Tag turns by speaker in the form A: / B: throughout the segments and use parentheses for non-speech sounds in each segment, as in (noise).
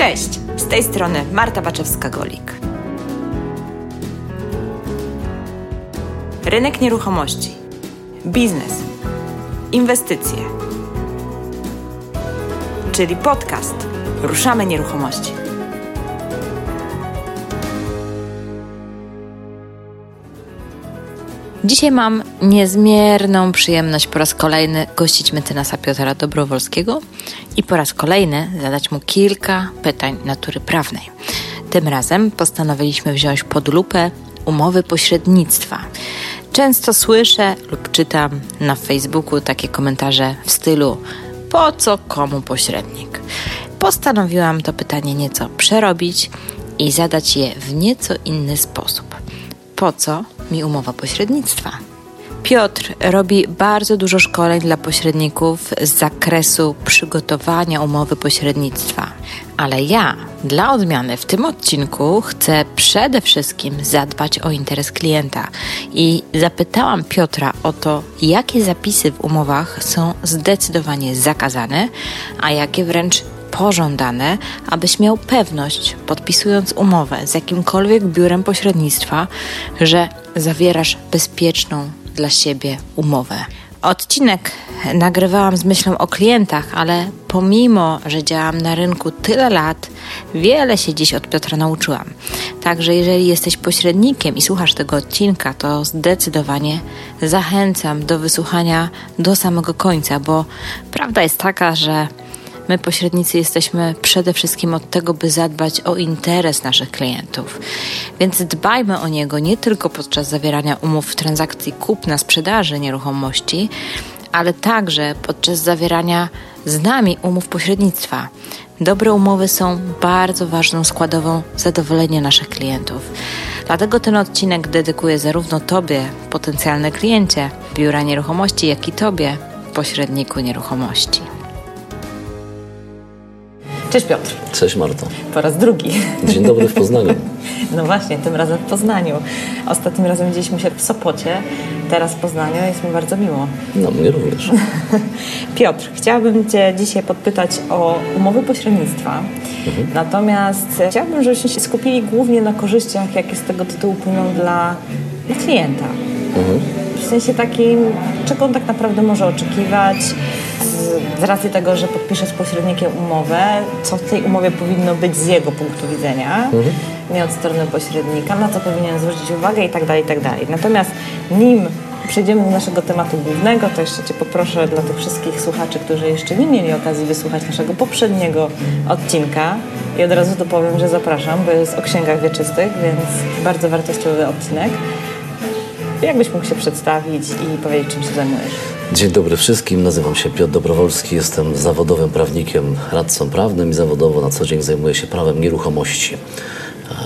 A: Cześć, z tej strony Marta Baczewska-Golik. Rynek nieruchomości, biznes, inwestycje, czyli podcast Ruszamy Nieruchomości. Dzisiaj mam niezmierną przyjemność po raz kolejny gościć mecenasa Piotra Dobrowolskiego i po raz kolejny zadać mu kilka pytań natury prawnej. Tym razem postanowiliśmy wziąć pod lupę umowy pośrednictwa. Często słyszę lub czytam na Facebooku takie komentarze w stylu po co komu pośrednik? Postanowiłam to pytanie nieco przerobić i zadać je w nieco inny sposób. Po co mi umowa pośrednictwa? Piotr robi bardzo dużo szkoleń dla pośredników z zakresu przygotowania umowy pośrednictwa. Ale ja, dla odmiany, w tym odcinku chcę przede wszystkim zadbać o interes klienta i zapytałam Piotra o to, jakie zapisy w umowach są zdecydowanie zakazane, a jakie wręcz pożądane, abyś miał pewność, podpisując umowę z jakimkolwiek biurem pośrednictwa, że zawierasz bezpieczną dla siebie umowę. Odcinek nagrywałam z myślą o klientach, ale pomimo, że działam na rynku tyle lat, wiele się dziś od Piotra nauczyłam. Także jeżeli jesteś pośrednikiem i słuchasz tego odcinka, to zdecydowanie zachęcam do wysłuchania do samego końca, bo prawda jest taka, że My, pośrednicy, jesteśmy przede wszystkim od tego, by zadbać o interes naszych klientów. Więc dbajmy o niego nie tylko podczas zawierania umów w transakcji kupna-sprzedaży nieruchomości, ale także podczas zawierania z nami umów pośrednictwa. Dobre umowy są bardzo ważną składową zadowolenia naszych klientów. Dlatego ten odcinek dedykuję zarówno Tobie, potencjalny kliencie biura nieruchomości, jak i Tobie, pośredniku nieruchomości. Cześć Piotr.
B: Cześć Marto.
A: Po raz drugi.
B: Dzień dobry w Poznaniu. (laughs)
A: No właśnie, tym razem w Poznaniu. Ostatnim razem widzieliśmy się w Sopocie, teraz w Poznaniu. Jest mi bardzo miło.
B: No, mnie również. (laughs)
A: Piotr, chciałabym Cię dzisiaj podpytać o umowy pośrednictwa. Mhm. Natomiast chciałabym, żebyśmy się skupili głównie na korzyściach, jakie z tego tytułu płyną dla, dla klienta. Mhm. W sensie takim, czego on tak naprawdę może oczekiwać, z racji tego, że podpisze z pośrednikiem umowę, co w tej umowie powinno być z jego punktu widzenia, mhm. nie od strony pośrednika, na co powinien zwrócić uwagę i tak dalej, i tak dalej. Natomiast nim przejdziemy do naszego tematu głównego, to jeszcze Cię poproszę dla tych wszystkich słuchaczy, którzy jeszcze nie mieli okazji wysłuchać naszego poprzedniego odcinka i od razu to powiem, że zapraszam, bo jest o księgach wieczystych, więc bardzo wartościowy odcinek. Jakbyś mógł się przedstawić i powiedzieć, czym się zajmujesz?
B: Dzień dobry wszystkim, nazywam się Piotr Dobrowolski, jestem zawodowym prawnikiem, radcą prawnym i zawodowo na co dzień zajmuję się prawem nieruchomości.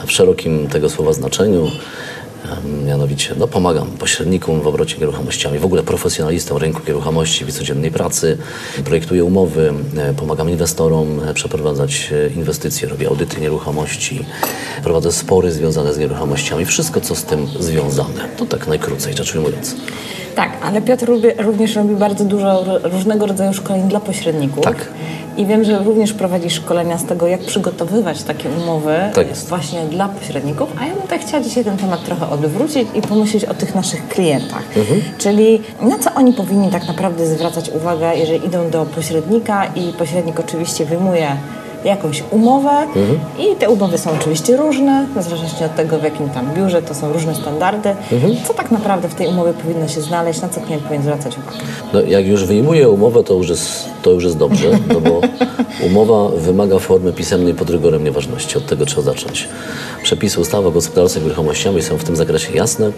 B: W szerokim tego słowa znaczeniu Mianowicie no, pomagam pośrednikom w obrocie nieruchomościami, w ogóle profesjonalistom rynku nieruchomości w codziennej pracy, projektuję umowy, e, pomagam inwestorom e, przeprowadzać e, inwestycje, robię audyty nieruchomości, prowadzę spory związane z nieruchomościami, wszystko co z tym związane. To tak najkrócej rzecz ujmując.
A: Tak, ale Piotr również robi bardzo dużo różnego rodzaju szkoleń dla pośredników.
B: Tak.
A: I wiem, że również prowadzi szkolenia z tego, jak przygotowywać takie umowy
B: tak
A: właśnie dla pośredników. A ja bym tak chciała dzisiaj ten temat trochę odwrócić i pomyśleć o tych naszych klientach. Mhm. Czyli na co oni powinni tak naprawdę zwracać uwagę, jeżeli idą do pośrednika i pośrednik oczywiście wyjmuje jakąś umowę mhm. i te umowy są oczywiście różne, w zależności od tego, w jakim tam biurze, to są różne standardy. Mhm. Co tak naprawdę w tej umowie powinno się znaleźć, na co klient powinien zwracać uwagę?
B: No, jak już wyjmuje umowę, to już jest, to już jest dobrze, no bo (laughs) umowa wymaga formy pisemnej pod rygorem nieważności. Od tego trzeba zacząć. Przepisy ustawy o gospodarce nieruchomościami są w tym zakresie jasne.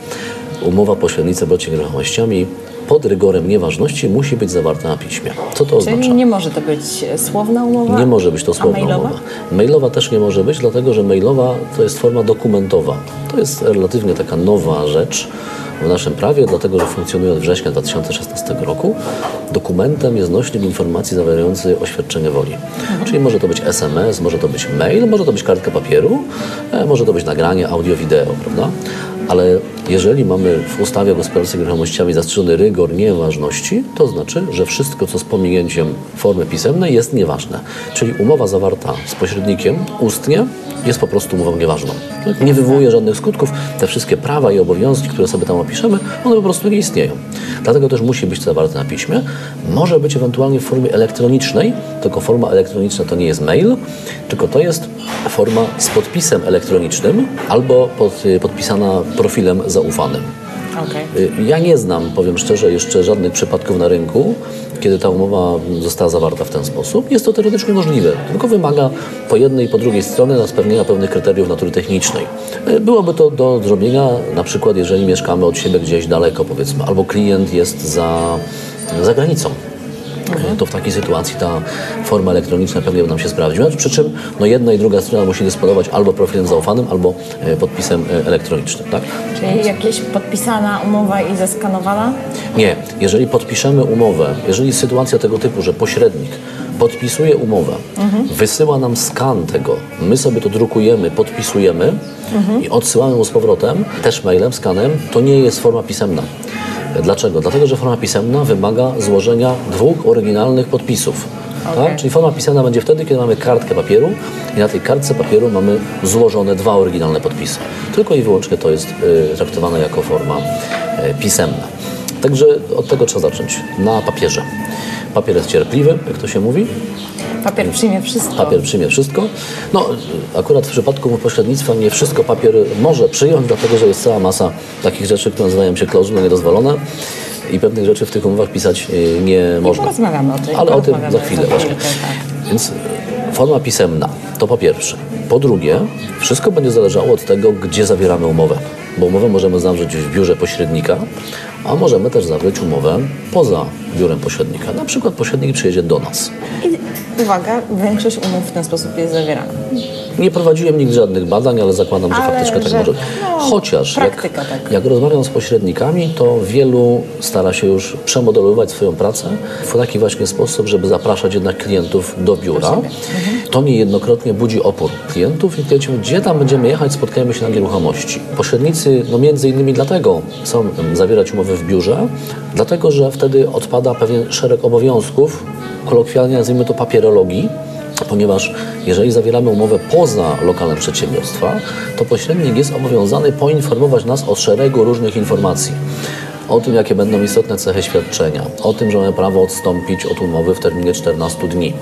B: Umowa pośrednica obrocie nieruchomościami pod rygorem nieważności musi być zawarta na piśmie. Co to
A: Czyli
B: oznacza?
A: nie może to być słowna umowa?
B: Nie może być to słowna
A: mailowa?
B: umowa. Mailowa też nie może być, dlatego że mailowa to jest forma dokumentowa. To jest relatywnie taka nowa rzecz w naszym prawie, dlatego że funkcjonuje od września 2016 roku dokumentem jest nośnik informacji zawierający oświadczenie woli. Czyli może to być SMS, może to być mail, może to być kartka papieru, e, może to być nagranie audio-wideo, prawda? Ale jeżeli mamy w ustawie o gospodarce nieruchomościami zastrzeżony rygor nieważności, to znaczy, że wszystko, co z pominięciem formy pisemnej jest nieważne. Czyli umowa zawarta z pośrednikiem ustnie jest po prostu umową nieważną. Nie wywołuje żadnych skutków. Te wszystkie prawa i obowiązki, które sobie tam opiszemy, one po prostu nie istnieją. Dlatego też musi być zawarte na piśmie. Może być ewentualnie w formie elektronicznej, tylko forma elektroniczna to nie jest mail, tylko to jest forma z podpisem elektronicznym albo pod, podpisana profilem zaufanym. Okay. Ja nie znam, powiem szczerze, jeszcze żadnych przypadków na rynku, kiedy ta umowa została zawarta w ten sposób. Jest to teoretycznie możliwe, tylko wymaga po jednej i po drugiej stronie spełnienia pewnych kryteriów natury technicznej. Byłoby to do zrobienia, na przykład jeżeli mieszkamy od siebie gdzieś daleko, powiedzmy, albo klient jest za, za granicą to w takiej sytuacji ta forma elektroniczna pewnie by nam się sprawdziła. Przy czym no jedna i druga strona musi dysponować albo profilem zaufanym, albo e, podpisem e, elektronicznym. Tak?
C: Czyli jakieś podpisana umowa i zeskanowana?
B: Nie. Jeżeli podpiszemy umowę, jeżeli jest sytuacja tego typu, że pośrednik podpisuje umowę, mhm. wysyła nam skan tego, my sobie to drukujemy, podpisujemy mhm. i odsyłamy mu z powrotem, też mailem, skanem, to nie jest forma pisemna. Dlaczego? Dlatego, że forma pisemna wymaga złożenia dwóch oryginalnych podpisów. Okay. Tak? Czyli forma pisemna będzie wtedy, kiedy mamy kartkę papieru i na tej kartce papieru mamy złożone dwa oryginalne podpisy. Tylko i wyłącznie to jest y, traktowane jako forma y, pisemna. Także od tego trzeba zacząć. Na papierze. Papier jest cierpliwy, jak to się mówi.
C: Papier przyjmie wszystko.
B: Papier przyjmie wszystko. No, akurat w przypadku pośrednictwa nie wszystko papier może przyjąć, dlatego że jest cała masa takich rzeczy, które nazywają się klauzule niedozwolone i pewnych rzeczy w tych umowach pisać y, nie można. I
C: porozmawiamy o tym.
B: Ale o tym za chwilę właśnie. Tak. Więc forma pisemna to po pierwsze. Po drugie, wszystko będzie zależało od tego, gdzie zawieramy umowę. Bo umowę możemy zawrzeć w biurze pośrednika, a możemy też zawrzeć umowę poza biurem pośrednika. Na przykład pośrednik przyjedzie do nas.
C: I uwaga, większość umów w ten sposób jest zawierana.
B: Nie prowadziłem nigdy żadnych badań, ale zakładam, że ale faktycznie tak że, tak może no, Chociaż jak, tak. jak rozmawiam z pośrednikami, to wielu stara się już przemodelować swoją pracę w taki właśnie sposób, żeby zapraszać jednak klientów do biura. Mhm. To niejednokrotnie budzi opór klientów i klienci mówią, gdzie tam będziemy jechać, spotkajmy się na nieruchomości. Pośrednicy, no między innymi dlatego chcą zawierać umowy w biurze, dlatego, że wtedy odpada pewien szereg obowiązków, kolokwialnie nazwijmy to papierologii, ponieważ jeżeli zawieramy umowę poza lokalem przedsiębiorstwa, to pośrednik jest obowiązany poinformować nas o szeregu różnych informacji. O tym, jakie będą istotne cechy świadczenia, o tym, że mamy prawo odstąpić od umowy w terminie 14 dni,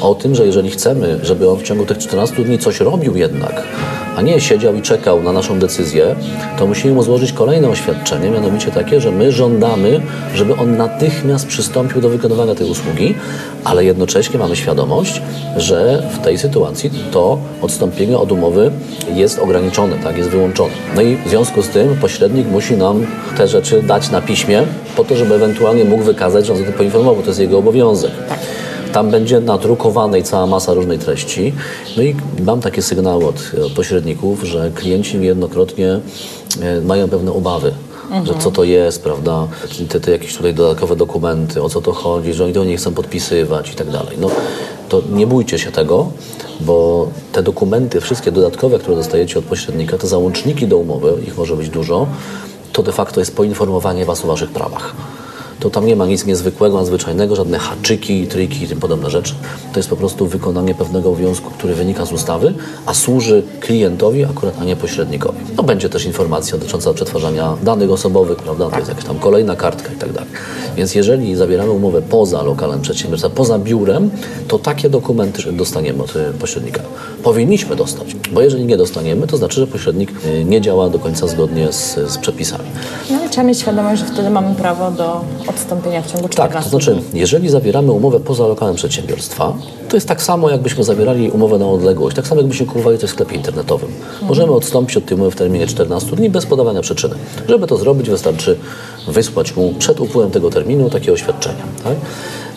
B: o tym, że jeżeli chcemy, żeby on w ciągu tych 14 dni coś robił jednak, a nie siedział i czekał na naszą decyzję, to musimy mu złożyć kolejne oświadczenie, mianowicie takie, że my żądamy, żeby on natychmiast przystąpił do wykonywania tej usługi, ale jednocześnie mamy świadomość, że w tej sytuacji to odstąpienie od umowy jest ograniczone, tak, jest wyłączone. No i w związku z tym pośrednik musi nam te rzeczy dać na piśmie, po to, żeby ewentualnie mógł wykazać, że on o poinformował, to jest jego obowiązek. Tam będzie nadrukowanej cała masa różnej treści. No i mam takie sygnały od, od pośredników, że klienci niejednokrotnie e, mają pewne obawy. Mhm. Że co to jest, prawda? Te, te jakieś tutaj dodatkowe dokumenty, o co to chodzi, że oni to nie chcą podpisywać i tak dalej. No to nie bójcie się tego, bo te dokumenty, wszystkie dodatkowe, które dostajecie od pośrednika, te załączniki do umowy, ich może być dużo, to de facto jest poinformowanie Was o Waszych prawach to tam nie ma nic niezwykłego, nadzwyczajnego, żadne haczyki, triki i tym podobne rzeczy. To jest po prostu wykonanie pewnego obowiązku, który wynika z ustawy, a służy klientowi akurat, a nie pośrednikowi. No będzie też informacja dotycząca przetwarzania danych osobowych, prawda, to jest jakaś tam kolejna kartka i tak dalej. Więc jeżeli zawieramy umowę poza lokalem przedsiębiorstwa, poza biurem, to takie dokumenty dostaniemy od y, pośrednika. Powinniśmy dostać, bo jeżeli nie dostaniemy, to znaczy, że pośrednik y, nie działa do końca zgodnie z, z przepisami.
C: No ale trzeba mieć świadomość, że wtedy mamy prawo do odstąpienia w ciągu 14
B: Tak, to znaczy, jeżeli zawieramy umowę poza lokalem przedsiębiorstwa, to jest tak samo, jakbyśmy zawierali umowę na odległość, tak samo jakbyśmy kupowali coś w sklepie internetowym. Możemy odstąpić od tej umowy w terminie 14 dni bez podawania przyczyny. Żeby to zrobić, wystarczy wysłać mu przed upływem tego terminu terminu takiego świadczenia. Tak?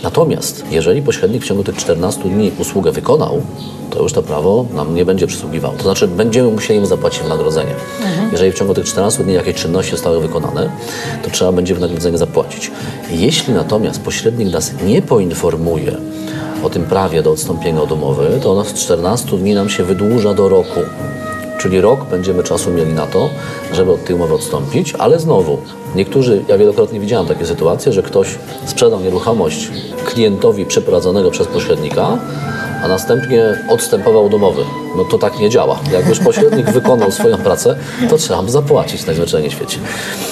B: Natomiast jeżeli pośrednik w ciągu tych 14 dni usługę wykonał, to już to prawo nam nie będzie przysługiwało. To znaczy będziemy musieli mu zapłacić wynagrodzenie. Jeżeli w ciągu tych 14 dni jakieś czynności zostały wykonane, to trzeba będzie wynagrodzenie zapłacić. Jeśli natomiast pośrednik nas nie poinformuje o tym prawie do odstąpienia od umowy, to ono z 14 dni nam się wydłuża do roku. Czyli rok będziemy czasu mieli na to, żeby od tej umowy odstąpić, ale znowu, niektórzy, ja wielokrotnie widziałem takie sytuacje, że ktoś sprzedał nieruchomość klientowi przeprowadzonego przez pośrednika, a następnie odstępował od umowy. No to tak nie działa. Jak już pośrednik wykonał swoją pracę, to trzeba mu zapłacić najzwyczajniej w świecie.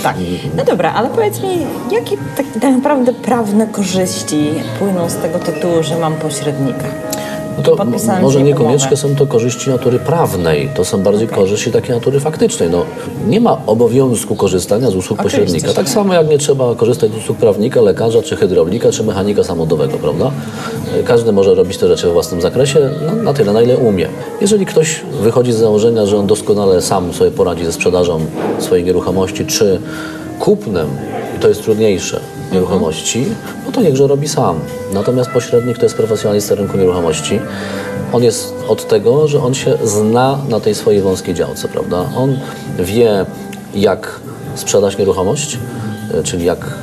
C: Tak. No dobra, ale powiedz mi, jakie tak, tak naprawdę prawne korzyści płyną z tego tytułu, że mam pośrednika?
B: No to
C: Podpisałem
B: może niekoniecznie
C: umowę.
B: są to korzyści natury prawnej, to są bardziej korzyści takiej natury faktycznej. No, nie ma obowiązku korzystania z usług
C: Oczywiście,
B: pośrednika. Tak samo jak nie trzeba korzystać z usług prawnika, lekarza, czy hydraulika, czy mechanika samochodowego, prawda? Każdy może robić te rzeczy w własnym zakresie no, na tyle, na ile umie. Jeżeli ktoś wychodzi z założenia, że on doskonale sam sobie poradzi ze sprzedażą swojej nieruchomości, czy kupnem, i to jest trudniejsze, nieruchomości, to niechże robi sam. Natomiast pośrednik to jest profesjonalista rynku nieruchomości. On jest od tego, że on się zna na tej swojej wąskiej działce, prawda? On wie, jak sprzedać nieruchomość, e, czyli jak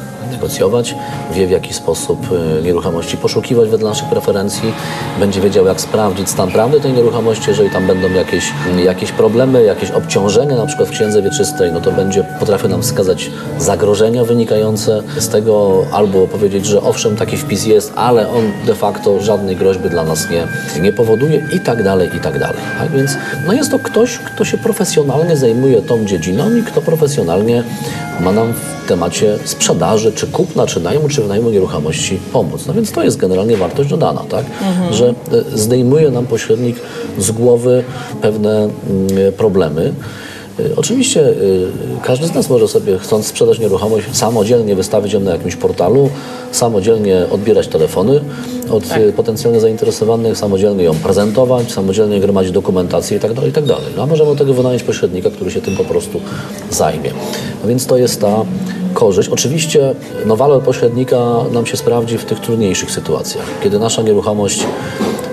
B: negocjować, wie w jaki sposób e, nieruchomości poszukiwać wedle naszych preferencji, będzie wiedział jak sprawdzić stan prawny tej nieruchomości, jeżeli tam będą jakieś, jakieś problemy, jakieś obciążenia, na przykład w księdze wieczystej, no to będzie potrafił nam wskazać zagrożenia wynikające z tego, albo powiedzieć, że owszem, taki wpis jest, ale on de facto żadnej groźby dla nas nie, nie powoduje i tak dalej, i tak dalej. Tak więc no jest to ktoś, kto się profesjonalnie zajmuje tą dziedziną i kto profesjonalnie ma nam w temacie sprzedaży, czy kupna, czy najmu, czy wynajmu nieruchomości pomóc. No więc to jest generalnie wartość dodana, tak? Że e, zdejmuje nam pośrednik z głowy pewne mm, problemy. Y, Oczywiście każdy z nas może sobie, chcąc sprzedać nieruchomość, samodzielnie wystawić ją na jakimś portalu, samodzielnie odbierać telefony od y, potencjalnie zainteresowanych, samodzielnie ją prezentować, samodzielnie gromadzić dokumentację itd. itd. No, a możemy od tego wynająć pośrednika, który się tym po prostu zajmie. No więc to jest ta korzyść. Oczywiście no, walor pośrednika nam się sprawdzi w tych trudniejszych sytuacjach, kiedy nasza nieruchomość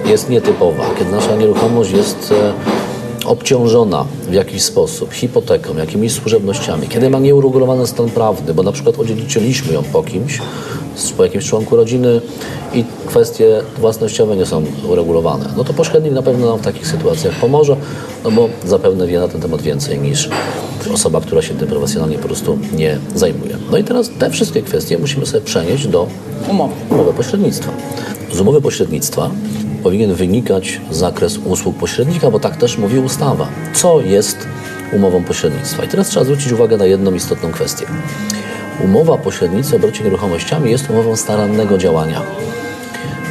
B: jest nietypowa, kiedy nasza nieruchomość jest e, obciążona w jakiś sposób hipoteką, jakimiś służebnościami, kiedy ma nieuregulowany stan prawny, bo na przykład odziedziczyliśmy ją po kimś, po jakimś członku rodziny i kwestie własnościowe nie są uregulowane, no to pośrednik na pewno nam w takich sytuacjach pomoże, no bo zapewne wie na ten temat więcej niż osoba, która się tym profesjonalnie po prostu nie zajmuje. No i teraz te wszystkie kwestie musimy sobie przenieść do
C: Umowy.
B: umowy pośrednictwa. Z umowy pośrednictwa powinien wynikać zakres usług pośrednika, bo tak też mówi ustawa. Co jest umową pośrednictwa? I teraz trzeba zwrócić uwagę na jedną istotną kwestię. Umowa pośrednictwa w obrocie nieruchomościami jest umową starannego działania.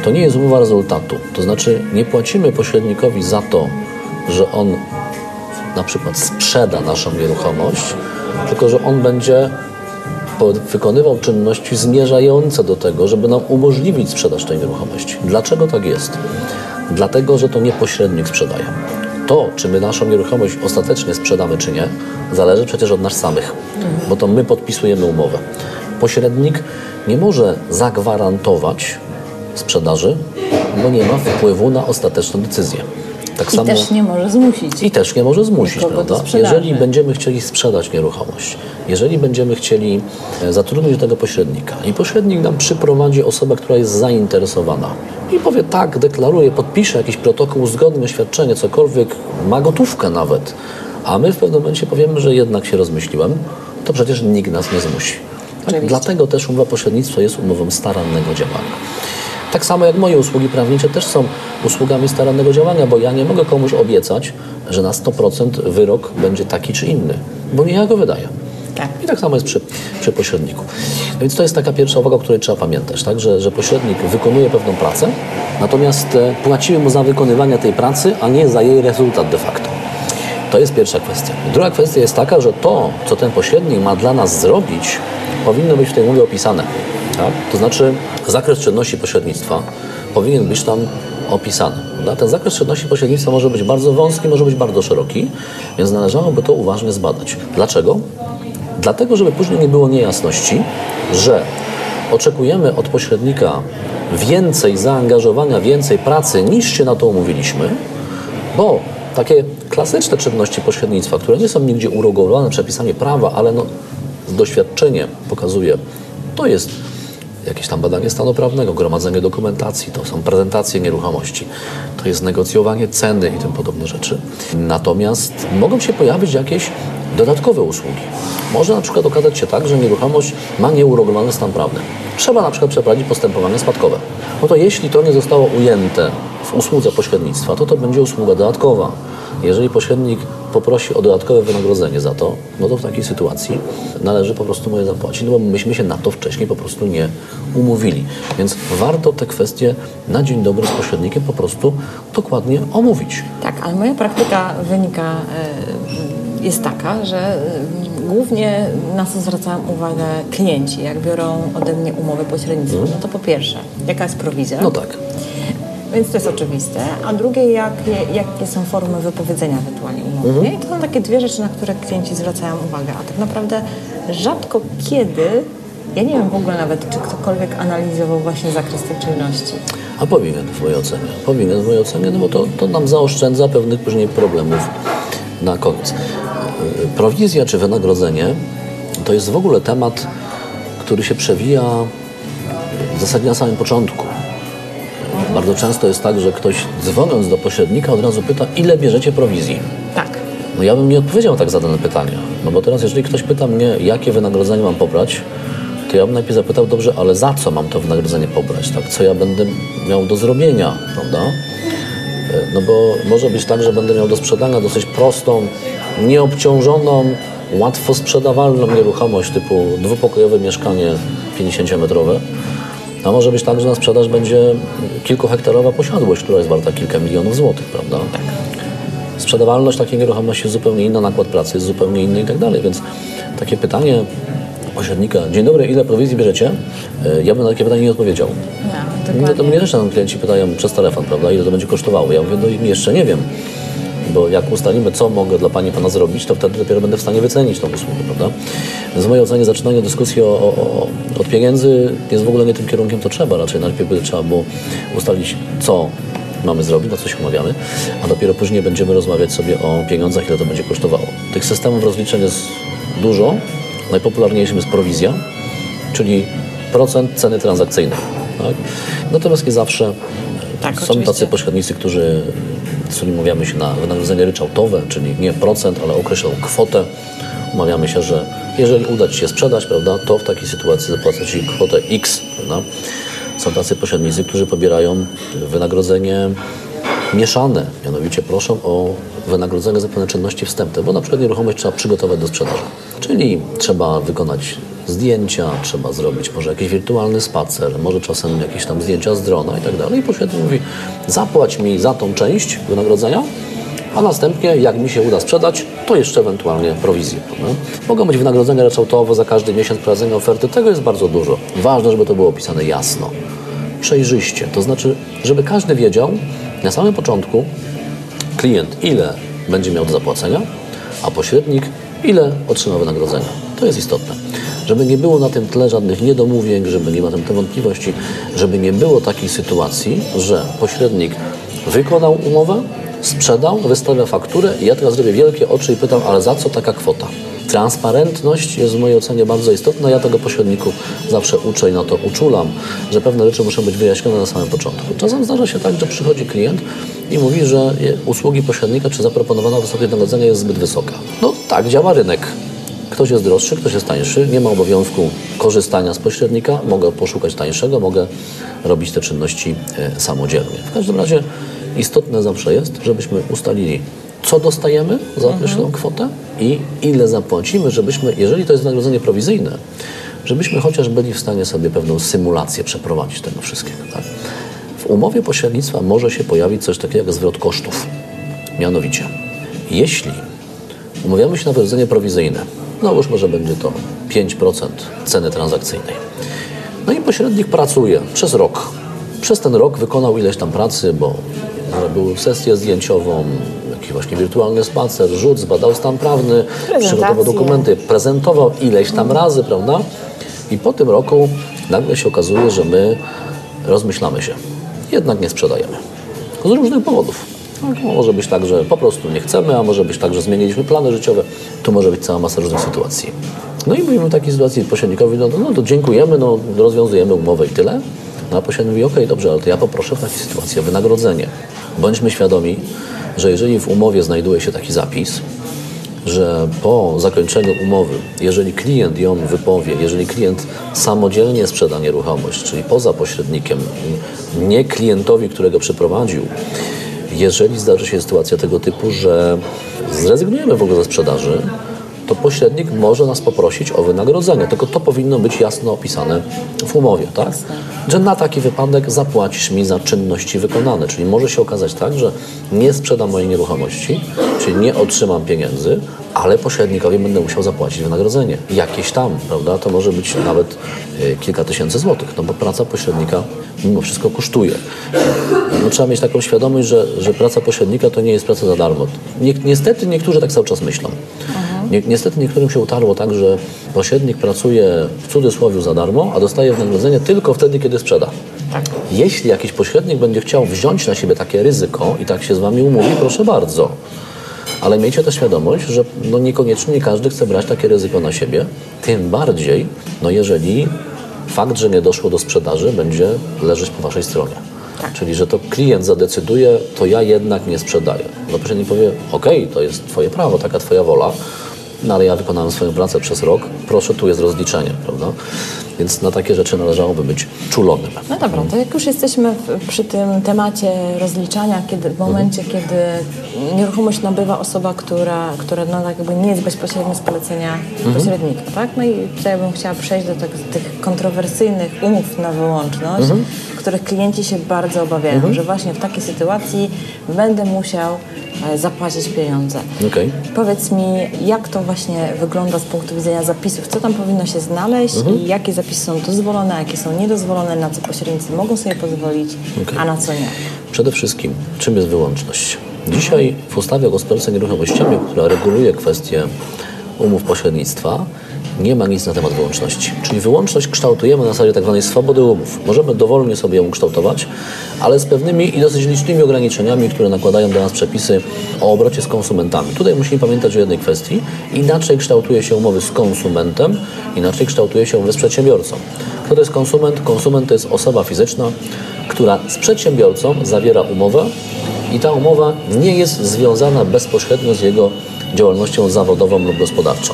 B: To nie jest umowa rezultatu. To znaczy nie płacimy pośrednikowi za to, że on na przykład sprzeda naszą nieruchomość, tylko że on będzie wykonywał czynności zmierzające do tego, żeby nam umożliwić sprzedaż tej nieruchomości. Dlaczego tak jest? Dlatego, że to nie pośrednik sprzedaje. To, czy my naszą nieruchomość ostatecznie sprzedamy, czy nie, zależy przecież od nas samych, bo to my podpisujemy umowę. Pośrednik nie może zagwarantować sprzedaży, bo nie ma wpływu na ostateczną decyzję. Tak
C: I też nie może zmusić.
B: i też nie może zmusić, prawda? Jeżeli będziemy chcieli sprzedać nieruchomość, jeżeli będziemy chcieli e, zatrudnić do tego pośrednika i pośrednik nam przyprowadzi osobę, która jest zainteresowana i powie tak, deklaruje, podpisze jakiś protokół, uzgodni oświadczenie, cokolwiek, ma gotówkę nawet, a my w pewnym momencie powiemy, że jednak się rozmyśliłem, to przecież nikt nas nie zmusi. Tak?
C: Oczywiście.
B: Dlatego też umowa pośrednictwa jest umową starannego działania. Tak samo jak moje usługi prawnicze też są usługami starannego działania, bo ja nie mogę komuś obiecać, że na 100% wyrok będzie taki czy inny, bo nie ja go wydaję.
C: Tak.
B: I tak samo jest przy, przy pośredniku. Więc to jest taka pierwsza uwaga, o której trzeba pamiętać, tak? że, że pośrednik wykonuje pewną pracę, natomiast e, płacimy mu za wykonywanie tej pracy, a nie za jej rezultat de facto. To jest pierwsza kwestia. Druga kwestia jest taka, że to, co ten pośrednik ma dla nas zrobić, powinno być w tej umowie opisane. Tak? To znaczy zakres czynności pośrednictwa powinien być tam opisany. Ten zakres czynności pośrednictwa może być bardzo wąski, może być bardzo szeroki, więc należałoby to uważnie zbadać. Dlaczego? Dlatego, żeby później nie było niejasności, że oczekujemy od pośrednika więcej zaangażowania, więcej pracy niż się na to umówiliśmy, bo takie klasyczne czynności pośrednictwa, które nie są nigdzie uregulowane przepisami prawa, ale no, doświadczenie pokazuje, to jest jakieś tam badanie stanu prawnego, gromadzenie dokumentacji, to są prezentacje nieruchomości, to jest negocjowanie ceny i tym podobne rzeczy. Natomiast mogą się pojawić jakieś dodatkowe usługi. Może na przykład okazać się tak, że nieruchomość ma nieuregulowany stan prawny. Trzeba na przykład przeprowadzić postępowanie spadkowe. No to jeśli to nie zostało ujęte w usłudze pośrednictwa, to to będzie usługa dodatkowa. Jeżeli pośrednik poprosi o dodatkowe wynagrodzenie za to, no to w takiej sytuacji należy po prostu mu je zapłacić, no bo myśmy się na to wcześniej po prostu nie umówili. Więc warto te kwestie na dzień dobry z pośrednikiem po prostu dokładnie omówić.
C: Tak, ale moja praktyka wynika, e, jest taka, że e, głównie na co zwracają uwagę klienci, jak biorą ode mnie umowę pośrednictwa. No to po pierwsze, jaka jest prowizja?
B: No tak.
C: Więc to jest oczywiste. A drugie, jakie, jakie są formy wypowiedzenia ewentualnie umowy.
B: Mhm.
C: I to są takie dwie rzeczy, na które klienci zwracają uwagę. A tak naprawdę rzadko kiedy, ja nie wiem w ogóle nawet, czy ktokolwiek analizował właśnie zakres tych czynności.
B: A powinien w mojej ocenie. Powinien w mojej ocenie, no bo to, to nam zaoszczędza pewnych później problemów na koniec. Prowizja czy wynagrodzenie to jest w ogóle temat, który się przewija w zasadzie na samym początku. Bardzo często jest tak, że ktoś dzwoniąc do pośrednika od razu pyta, ile bierzecie prowizji.
C: Tak.
B: No ja bym nie odpowiedział tak zadane pytania. No bo teraz jeżeli ktoś pyta mnie, jakie wynagrodzenie mam pobrać, to ja bym najpierw zapytał, dobrze, ale za co mam to wynagrodzenie pobrać? Tak? Co ja będę miał do zrobienia, prawda? E, No bo może być tak, że będę miał do sprzedania dosyć prostą, nieobciążoną, łatwo sprzedawalną nieruchomość typu dwupokojowe mieszkanie 50-metrowe. A może być tak, że na sprzedaż będzie kilkuhektarowa posiadłość, która jest warta kilka milionów złotych, prawda? Tak. Sprzedawalność takiej nieruchomości jest zupełnie inna, nakład pracy jest zupełnie inny i tak dalej, więc takie pytanie pośrednika, dzień dobry, ile prowizji bierzecie? E, Ja bym na takie pytanie nie odpowiedział.
C: No,
B: No to mnie też tam klienci pytają przez telefon, prawda, ile to będzie kosztowało. Ja mówię, no jeszcze nie wiem, bo jak ustalimy, co mogę dla Pani Pana zrobić, to wtedy dopiero będę w stanie wycenić tą usługę, prawda. W mojej ocenie zaczynanie dyskusji o, o, od pieniędzy jest w ogóle nie tym kierunkiem, to trzeba. Raczej najpierw trzeba było ustalić, co mamy zrobić, na co się umawiamy, a dopiero później będziemy rozmawiać sobie o pieniądzach, ile to będzie kosztowało. Tych systemów rozliczeń jest dużo. Najpopularniejszym jest prowizja, czyli procent ceny transakcyjnej. Tak? Natomiast nie zawsze
C: Tak,
B: są
C: oczywiście.
B: tacy pośrednicy, którzy, z którymi umawiamy się na wynagrodzenie ryczałtowe, czyli nie procent, ale określoną kwotę. Umawiamy się, że jeżeli uda Ci się sprzedać, prawda, to w takiej sytuacji zapłacę Ci kwotę X. Prawda? Są tacy pośrednicy, którzy pobierają wynagrodzenie mieszane, mianowicie proszą o wynagrodzenie za pewne czynności wstępne, bo na przykład nieruchomość trzeba przygotować do sprzedaży. Czyli trzeba wykonać zdjęcia, trzeba zrobić może jakiś wirtualny spacer, może czasem jakieś tam zdjęcia z drona i tak dalej. I pośrednik mówi, zapłać mi za tą część wynagrodzenia, a następnie, jak mi się uda sprzedać, to jeszcze ewentualnie prowizję. Mogą być wynagrodzenia ryczałtowe za każdy miesiąc prowadzenia oferty, tego jest bardzo dużo. Ważne, żeby to było opisane jasno, przejrzyście, to znaczy, żeby każdy wiedział na samym początku, klient ile będzie miał do zapłacenia, a pośrednik ile otrzyma wynagrodzenia. To jest istotne. Żeby nie było na tym tle żadnych niedomówień, żeby nie ma na tym tle wątpliwości, żeby nie było takiej sytuacji, że pośrednik wykonał umowę, sprzedał, wystawia fakturę i ja teraz robię wielkie oczy i pytam, ale za co taka kwota? Transparentność jest w mojej ocenie bardzo istotna. Ja tego pośredniku zawsze uczę i na to uczulam, że pewne rzeczy muszą być wyjaśnione na samym początku. Czasem zdarza się tak, że przychodzi klient i mówi, że usługi pośrednika czy zaproponowana wysokie wynagrodzenie jest zbyt wysoka. No tak działa rynek. Ktoś jest droższy, ktoś jest tańszy, nie ma obowiązku korzystania z pośrednika, mogę poszukać tańszego, mogę robić te czynności e, samodzielnie. W każdym razie istotne zawsze jest, żebyśmy ustalili, co dostajemy za określoną kwotę i ile zapłacimy, żebyśmy, jeżeli to jest wynagrodzenie prowizyjne, żebyśmy chociaż byli w stanie sobie pewną symulację przeprowadzić tego wszystkiego. Tak? W umowie pośrednictwa może się pojawić coś takiego jak zwrot kosztów. Mianowicie, jeśli umawiamy się na wynagrodzenie prowizyjne, no już może będzie to 5% ceny transakcyjnej. No i pośrednik pracuje przez rok. Przez ten rok wykonał ileś tam pracy, bo zrobił sesję zdjęciową, jakiś właśnie wirtualny spacer, rzut, zbadał stan prawny, przygotował dokumenty, prezentował ileś tam razy, prawda? I po tym roku nagle się okazuje, że my rozmyślamy się. Jednak nie sprzedajemy. Z różnych powodów. No, może być tak, że po prostu nie chcemy, a może być tak, że zmieniliśmy plany życiowe. Tu może być cała masa różnych sytuacji. No i mówimy w takiej sytuacji pośrednikowi, no, no to dziękujemy, no, rozwiązujemy umowę i tyle. No a pośrednik mówi, okej, dobrze, ale to ja poproszę w takiej sytuacji o wynagrodzenie. Bądźmy świadomi, że jeżeli w umowie znajduje się taki zapis, że po zakończeniu umowy, jeżeli klient ją wypowie, jeżeli klient samodzielnie sprzeda nieruchomość, czyli poza pośrednikiem, nie klientowi, którego przyprowadził, jeżeli zdarzy się sytuacja tego typu, że zrezygnujemy w ogóle ze sprzedaży, to pośrednik może nas poprosić o wynagrodzenie. Tylko to powinno być jasno opisane w umowie, tak? Że na taki wypadek zapłacisz mi za czynności wykonane. Czyli może się okazać tak, że nie sprzedam mojej nieruchomości, czyli nie otrzymam pieniędzy, ale pośrednikowi będę musiał zapłacić wynagrodzenie. Jakieś tam, prawda? To może być nawet y, kilka tysięcy złotych, no bo praca pośrednika mimo wszystko kosztuje. No, trzeba mieć taką świadomość, że, że praca pośrednika to nie jest praca za darmo. Nie, niestety niektórzy tak cały czas myślą. Nie, niestety niektórym się utarło tak, że pośrednik pracuje w cudzysłowie za darmo, a dostaje wynagrodzenie tylko wtedy, kiedy sprzeda.
C: Tak.
B: Jeśli jakiś pośrednik będzie chciał wziąć na siebie takie ryzyko i tak się z Wami umówi, proszę bardzo. Ale miejcie też świadomość, że no niekoniecznie nie każdy chce brać takie ryzyko na siebie. Tym bardziej, no jeżeli fakt, że nie doszło do sprzedaży, będzie leżeć po Waszej stronie. Czyli, że to klient zadecyduje, to ja jednak nie sprzedaję. No pośrednik powie, okej, to jest Twoje prawo, taka Twoja wola, no ale ja wykonałem swoją pracę przez rok, proszę, tu jest rozliczenie, prawda? Więc na takie rzeczy należałoby być czulonym.
C: No dobra, to jak już jesteśmy w, przy tym temacie rozliczania, kiedy, w momencie,
B: Mhm.
C: kiedy nieruchomość nabywa osoba, która, która no, tak jakby nie jest bezpośrednio z polecenia
B: Mhm.
C: pośrednika, tak? No i tutaj bym chciała przejść do tak, tych kontrowersyjnych umów na wyłączność,
B: Mhm.
C: Których klienci się bardzo obawiają, że właśnie w takiej sytuacji będę musiał e, zapłacić pieniądze.
B: Okej.
C: Powiedz mi, jak to właśnie wygląda z punktu widzenia zapisów? Co tam powinno się znaleźć
B: Mhm.
C: i jakie zapisy są dozwolone, jakie są niedozwolone, na co pośrednicy mogą sobie pozwolić,
B: Okej.
C: a na co nie?
B: Przede wszystkim, czym jest wyłączność? Dzisiaj w ustawie o gospodarce nieruchomościami, która reguluje kwestie umów pośrednictwa, nie ma nic na temat wyłączności. Czyli wyłączność kształtujemy na zasadzie tak zwanej swobody umów. Możemy dowolnie sobie ją kształtować, ale z pewnymi i dosyć licznymi ograniczeniami, które nakładają do nas przepisy o obrocie z konsumentami. Tutaj musimy pamiętać o jednej kwestii. Inaczej kształtuje się umowy z konsumentem, inaczej kształtuje się umowy z przedsiębiorcą. Kto to jest konsument? Konsument to jest osoba fizyczna, która z przedsiębiorcą zawiera umowę i ta umowa nie jest związana bezpośrednio z jego działalnością zawodową lub gospodarczą.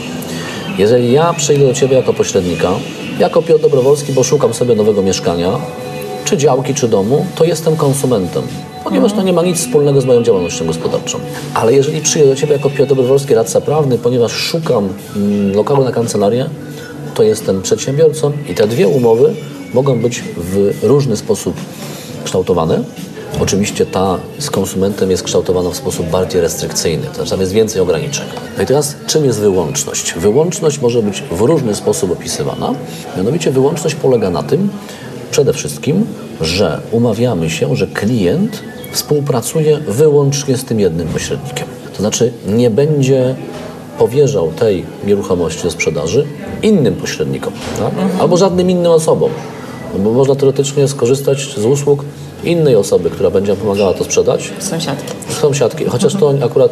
B: Jeżeli ja przyjdę do Ciebie jako pośrednika, jako Piotr Dobrowolski, bo szukam sobie nowego mieszkania, czy działki, czy domu, to jestem konsumentem, ponieważ to nie ma nic wspólnego z moją działalnością gospodarczą. Ale jeżeli przyjdę do Ciebie jako Piotr Dobrowolski, radca prawny, ponieważ szukam mm, lokalu na kancelarię, to jestem przedsiębiorcą i te dwie umowy mogą być w różny sposób kształtowane. Oczywiście ta z konsumentem jest kształtowana w sposób bardziej restrykcyjny, to znaczy tam jest więcej ograniczeń. No i teraz czym jest wyłączność? Wyłączność może być w różny sposób opisywana. Mianowicie wyłączność polega na tym, przede wszystkim, że umawiamy się, że klient współpracuje wyłącznie z tym jednym pośrednikiem. To znaczy nie będzie powierzał tej nieruchomości do sprzedaży innym pośrednikom, tak? albo żadnym innym osobom. No bo można teoretycznie skorzystać z usług innej osoby, która będzie pomagała to sprzedać,
C: Sąsiadki.
B: sąsiadki, chociaż to akurat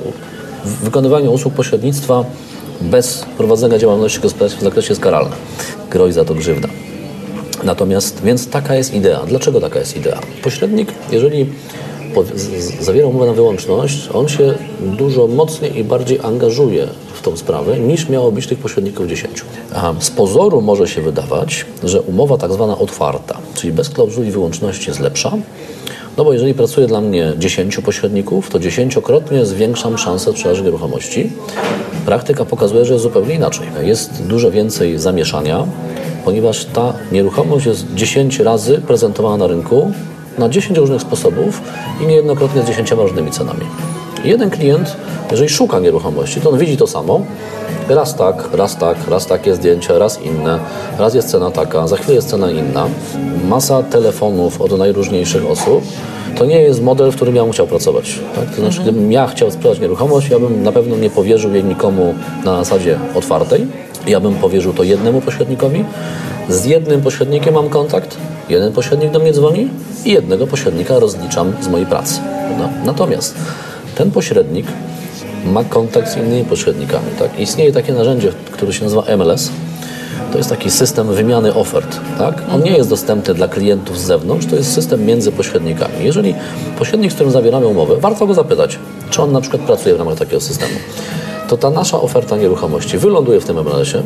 B: w wykonywaniu usług pośrednictwa bez prowadzenia działalności gospodarczej w zakresie jest karalne. Grozi za to grzywna. Natomiast, więc taka jest idea. Dlaczego taka jest idea? Pośrednik, jeżeli zawiera umowę na wyłączność, on się dużo mocniej i bardziej angażuje w tą sprawę niż miało być tych pośredników 10. A z pozoru może się wydawać, że umowa tak zwana otwarta, czyli bez klauzuli wyłączności jest lepsza, no bo jeżeli pracuje dla mnie 10 pośredników, to dziesięciokrotnie zwiększam szansę sprzedaży nieruchomości. Praktyka pokazuje, że jest zupełnie inaczej. Jest dużo więcej zamieszania, ponieważ ta nieruchomość jest 10 razy prezentowana na rynku na 10 różnych sposobów i niejednokrotnie z 10 różnymi cenami. Jeden klient, jeżeli szuka nieruchomości, to on widzi to samo. Raz tak, raz tak, raz takie zdjęcia, raz inne, raz jest cena taka, za chwilę jest cena inna. Masa telefonów od najróżniejszych osób. To nie jest model, w którym ja bym chciał pracować. Tak? To znaczy, gdybym ja chciał sprzedać nieruchomość, ja bym na pewno nie powierzył jej nikomu na zasadzie otwartej. Ja bym powierzył to jednemu pośrednikowi, z jednym pośrednikiem mam kontakt, jeden pośrednik do mnie dzwoni i jednego pośrednika rozliczam z mojej pracy. Prawda? Natomiast ten pośrednik ma kontakt z innymi pośrednikami. Tak? Istnieje takie narzędzie, które się nazywa MLS. To jest taki system wymiany ofert. Tak? On nie jest dostępny dla klientów z zewnątrz, to jest system między pośrednikami. Jeżeli pośrednik, z którym zawieramy umowę, warto go zapytać, czy on na przykład pracuje w ramach takiego systemu. To ta nasza oferta nieruchomości wyląduje w tym MLS-ie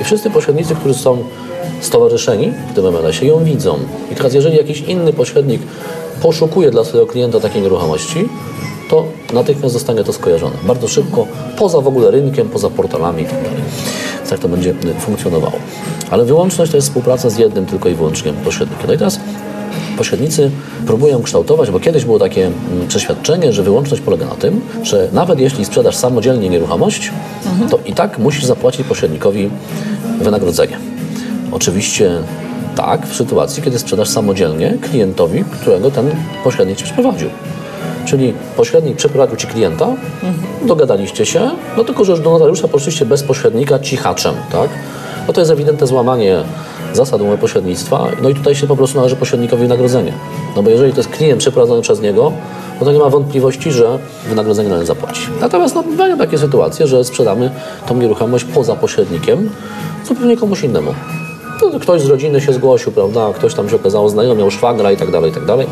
B: i wszyscy pośrednicy, którzy są stowarzyszeni w tym MLS-ie, ją widzą. I teraz, jeżeli jakiś inny pośrednik poszukuje dla swojego klienta takiej nieruchomości, to natychmiast zostanie to skojarzone. Bardzo szybko, poza w ogóle rynkiem, poza portalami itd. Więc tak to będzie funkcjonowało. Ale wyłączność to jest współpraca z jednym tylko i wyłącznie pośrednikiem. No i teraz pośrednicy próbują kształtować, bo kiedyś było takie mm, przeświadczenie, że wyłączność polega na tym, że nawet jeśli sprzedasz samodzielnie nieruchomość, to i tak musisz zapłacić pośrednikowi wynagrodzenie. Oczywiście tak, w sytuacji, kiedy sprzedasz samodzielnie klientowi, którego ten pośrednik ci przeprowadził. Czyli pośrednik przeprowadził ci klienta, dogadaliście się, no tylko, że już do notariusza poszliście bez pośrednika cichaczem, tak? No to jest ewidentne złamanie zasad umowy pośrednictwa, no i tutaj się po prostu należy pośrednikowi wynagrodzenie. No bo jeżeli to jest klient przeprowadzony przez niego, no to nie ma wątpliwości, że wynagrodzenie należy zapłacić. Natomiast no, mają takie sytuacje, że sprzedamy tą nieruchomość poza pośrednikiem zupełnie komuś innemu. No, ktoś z rodziny się zgłosił, prawda? Ktoś tam się okazało znajomy, miał szwagra i tak dalej, i tak dalej.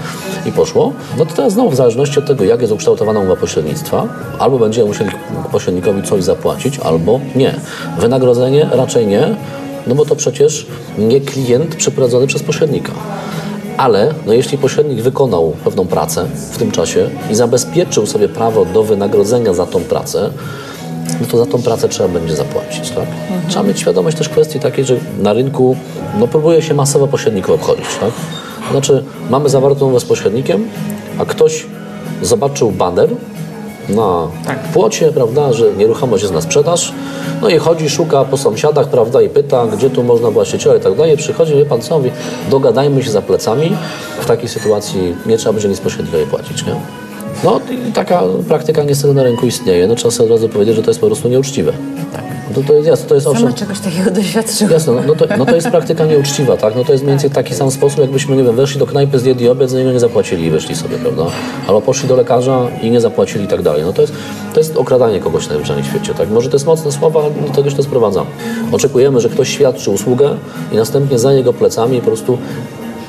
B: I poszło. No to teraz znowu w zależności od tego, jak jest ukształtowana umowa pośrednictwa, albo będziemy musieli pośrednikowi coś zapłacić, albo nie. Wynagrodzenie raczej nie, no bo to przecież nie klient przeprowadzony przez pośrednika. Ale no jeśli pośrednik wykonał pewną pracę w tym czasie i zabezpieczył sobie prawo do wynagrodzenia za tą pracę, no to za tą pracę trzeba będzie zapłacić. Tak? Trzeba mieć świadomość też kwestii takiej, że na rynku no, próbuje się masowo pośredników obchodzić. Tak? Znaczy, mamy zawartą umowę z pośrednikiem, a ktoś zobaczył baner na płocie, prawda, że nieruchomość jest na sprzedaż, no i chodzi, szuka po sąsiadach, prawda, i pyta, gdzie tu można właściciela i tak dalej. Przychodzi, wie pan co, mówi, dogadajmy się za plecami. W takiej sytuacji nie trzeba będzie nic pośrednikowi płacić, nie? No i taka praktyka niestety na rynku istnieje. No trzeba sobie od razu powiedzieć, że to jest po prostu nieuczciwe. Tak. No to, to jest jasne, to jest
C: Sama
B: owszem...
C: czegoś takiego doświadczyłam.
B: Jasne, no, no, to, no to jest praktyka nieuczciwa, tak? No to jest mniej więcej taki sam sposób, jakbyśmy, nie wiem, weszli do knajpy, zjedli obiad, za niego nie zapłacili i wyszli sobie, prawda? Albo poszli do lekarza i nie zapłacili i tak dalej. No to jest, to jest okradanie kogoś najwyżej w świecie, tak? Może to jest mocne słowa, ale do tego się to sprowadza. Oczekujemy, że ktoś świadczy usługę i następnie za jego plecami po prostu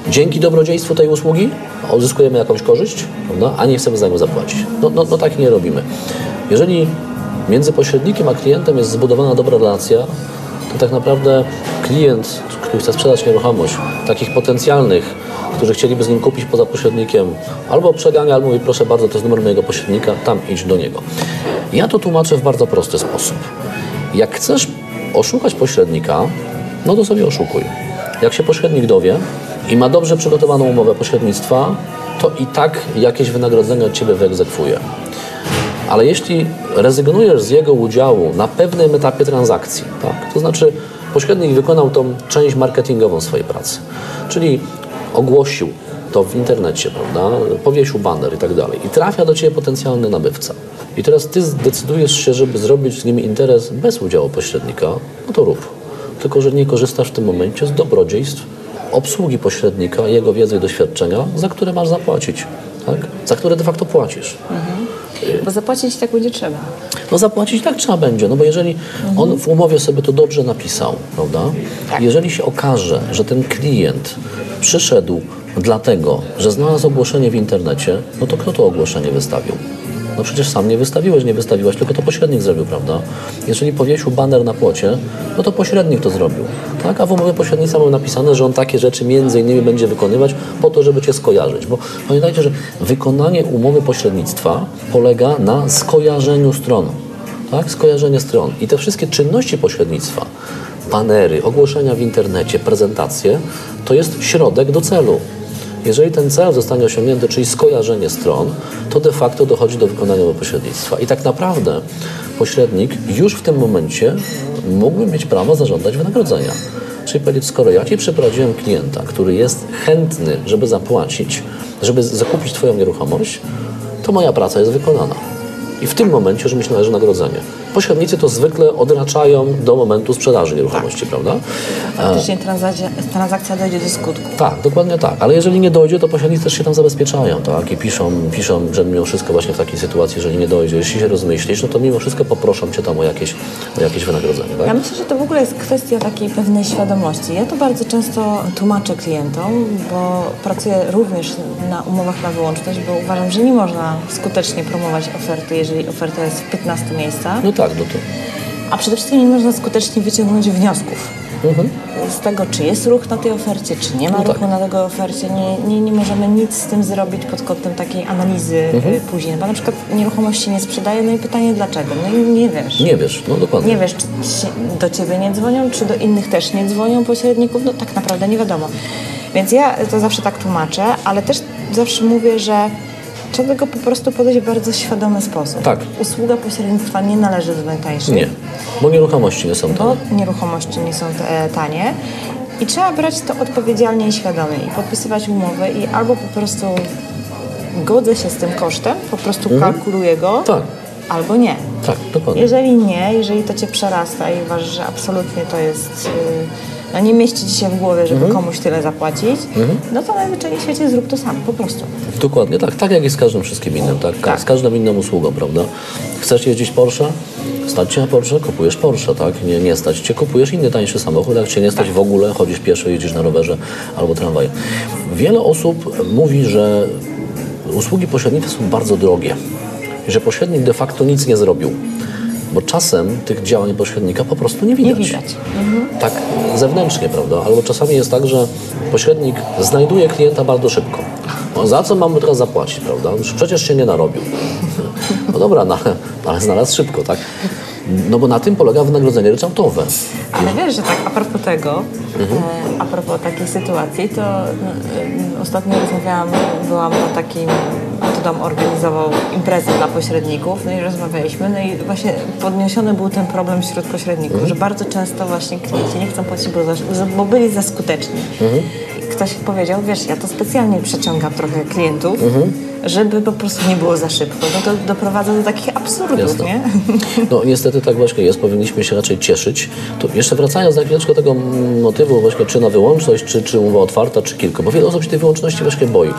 B: dzięki dobrodziejstwu tej usługi uzyskujemy jakąś korzyść, prawda? a nie chcemy za nią zapłacić. No, no, no tak nie robimy. Jeżeli między pośrednikiem a klientem jest zbudowana dobra relacja, to tak naprawdę klient, który chce sprzedać nieruchomość, takich potencjalnych, którzy chcieliby z nim kupić poza pośrednikiem, albo przegania, albo mówi, proszę bardzo, to jest numer mojego pośrednika, tam idź do niego. Ja to tłumaczę w bardzo prosty sposób. Jak chcesz oszukać pośrednika, no to sobie oszukuj. Jak się pośrednik dowie i ma dobrze przygotowaną umowę pośrednictwa, to i tak jakieś wynagrodzenie od Ciebie wyegzekwuje. Ale jeśli rezygnujesz z jego udziału na pewnym etapie transakcji, tak, to znaczy pośrednik wykonał tą część marketingową swojej pracy, czyli ogłosił to w internecie, prawda, powiesił baner i tak dalej i trafia do Ciebie potencjalny nabywca. I teraz Ty zdecydujesz się, żeby zrobić z nim interes bez udziału pośrednika, no to rób. Tylko, że nie korzystasz w tym momencie z dobrodziejstw obsługi pośrednika, jego wiedzy i doświadczenia, za które masz zapłacić, tak? za które de facto płacisz.
C: Bo zapłacić tak będzie trzeba.
B: No zapłacić tak trzeba będzie, no bo jeżeli on w umowie sobie to dobrze napisał, prawda? Jeżeli się okaże, że ten klient przyszedł dlatego, że znalazł ogłoszenie w internecie, no to kto to ogłoszenie wystawił? No przecież sam nie wystawiłeś, nie wystawiłaś, tylko to pośrednik zrobił, prawda? Jeżeli powiesił baner na płocie, no to pośrednik to zrobił. Tak? A w umowie pośrednictwa mamy napisane, że on takie rzeczy między innymi będzie wykonywać po to, żeby Cię skojarzyć. Bo pamiętajcie, że wykonanie umowy pośrednictwa polega na skojarzeniu stron. Tak? Skojarzenie stron. I te wszystkie czynności pośrednictwa, banery, ogłoszenia w internecie, prezentacje, to jest środek do celu. Jeżeli ten cel zostanie osiągnięty, czyli skojarzenie stron, to de facto dochodzi do wykonania pośrednictwa. I tak naprawdę pośrednik już w tym momencie mógłby mieć prawo zażądać wynagrodzenia. Czyli powiedzieć, skoro ja Ci przeprowadziłem klienta, który jest chętny, żeby zapłacić, żeby zakupić Twoją nieruchomość, to moja praca jest wykonana. I w tym momencie już mi się należy nagrodzenie. Pośrednicy to zwykle odraczają do momentu sprzedaży nieruchomości, prawda?
A: Faktycznie transakcja, transakcja dojdzie do skutku.
B: Tak, dokładnie tak. Ale jeżeli nie dojdzie, to pośrednicy też się tam zabezpieczają, tak? I piszą, piszą, że mimo wszystko właśnie w takiej sytuacji, jeżeli nie dojdzie, jeśli się rozmyślisz, no to mimo wszystko poproszą cię tam o jakieś, o jakieś wynagrodzenie,
A: Ja
B: tak?
A: myślę, że to w ogóle jest kwestia takiej pewnej świadomości. Ja to bardzo często tłumaczę klientom, bo pracuję również na umowach na wyłączność, bo uważam, że nie można skutecznie promować oferty, jeżeli oferta jest w 15 miejscach,
B: No tak, no to...
A: a przede wszystkim nie można skutecznie wyciągnąć wniosków. Z tego, czy jest ruch na tej ofercie, czy nie ma
B: No tak.
A: ruchu na tej ofercie, nie, nie, nie możemy nic z tym zrobić pod kątem takiej analizy y, później. Bo na przykład nieruchomości nie sprzedaje, no i pytanie dlaczego? No i nie wiesz.
B: Nie wiesz, no dokładnie.
A: Nie wiesz, czy do ciebie nie dzwonią, czy do innych też nie dzwonią pośredników, no tak naprawdę nie wiadomo. Więc ja to zawsze tak tłumaczę, ale też zawsze mówię, że trzeba do tego po prostu podejść w bardzo świadomy sposób.
B: Tak.
A: Usługa pośrednictwa nie należy do najtańszych,
B: Nie, bo nieruchomości nie są
A: bo
B: tanie.
A: nieruchomości nie są te, tanie i trzeba brać to odpowiedzialnie i świadomie i podpisywać umowy i albo po prostu godzę się z tym kosztem, po prostu kalkuluję go,
B: Tak.
A: albo nie.
B: Tak, dokładnie.
A: Jeżeli nie, jeżeli to cię przerasta i uważasz, że absolutnie to jest. Yy, no nie mieści ci się w głowie, żeby
B: Mhm.
A: komuś tyle zapłacić, no to najzwyczajniej w świecie zrób to sam, po prostu.
B: Dokładnie tak, tak jak jest z każdym wszystkim innym, tak?
A: Tak.
B: Z każdą inną usługą, prawda? Chcesz jeździć Porsche? Stać cię na Porsche, kupujesz Porsche, tak? Nie, nie stać cię, kupujesz inny tańszy samochód, jak cię nie stać w ogóle, chodzisz pieszo, jedziesz na rowerze albo tramwajem. Wiele osób mówi, że usługi pośrednicze są bardzo drogie i że pośrednik de facto nic nie zrobił. Bo czasem tych działań pośrednika po prostu nie widać.
A: Nie widać.
B: Tak zewnętrznie, prawda? Albo czasami jest tak, że pośrednik znajduje klienta bardzo szybko. No, za co mamy teraz zapłacić, prawda? Już przecież się nie narobił. (laughs) No dobra, no, ale, znalazł szybko, tak? No bo na tym polega wynagrodzenie ryczałtowe.
A: Ale wiesz, że tak a propos tego,
B: Mhm.
A: e, a propos takiej sytuacji, to e, ostatnio rozmawiałam, byłam na takim, to dom organizował imprezę dla pośredników, no i rozmawialiśmy, no i właśnie podniesiony był ten problem wśród pośredników,
B: Mhm.
A: że bardzo często właśnie klienci nie chcą płacić, bo, za, bo byli za skuteczni.
B: Mhm.
A: Ktoś powiedział, wiesz, ja to specjalnie przeciągam trochę klientów,
B: Mhm.
A: żeby po prostu nie było za szybko. No to doprowadza do takich absurdów,
B: Jasne.
A: nie? (laughs)
B: No niestety tak właśnie jest, powinniśmy się raczej cieszyć. To jeszcze wracając na chwileczkę tego motywu właśnie, czy na wyłączność, czy, czy umowa otwarta, czy kilka, bo wiele osób się tej wyłączności właśnie boi.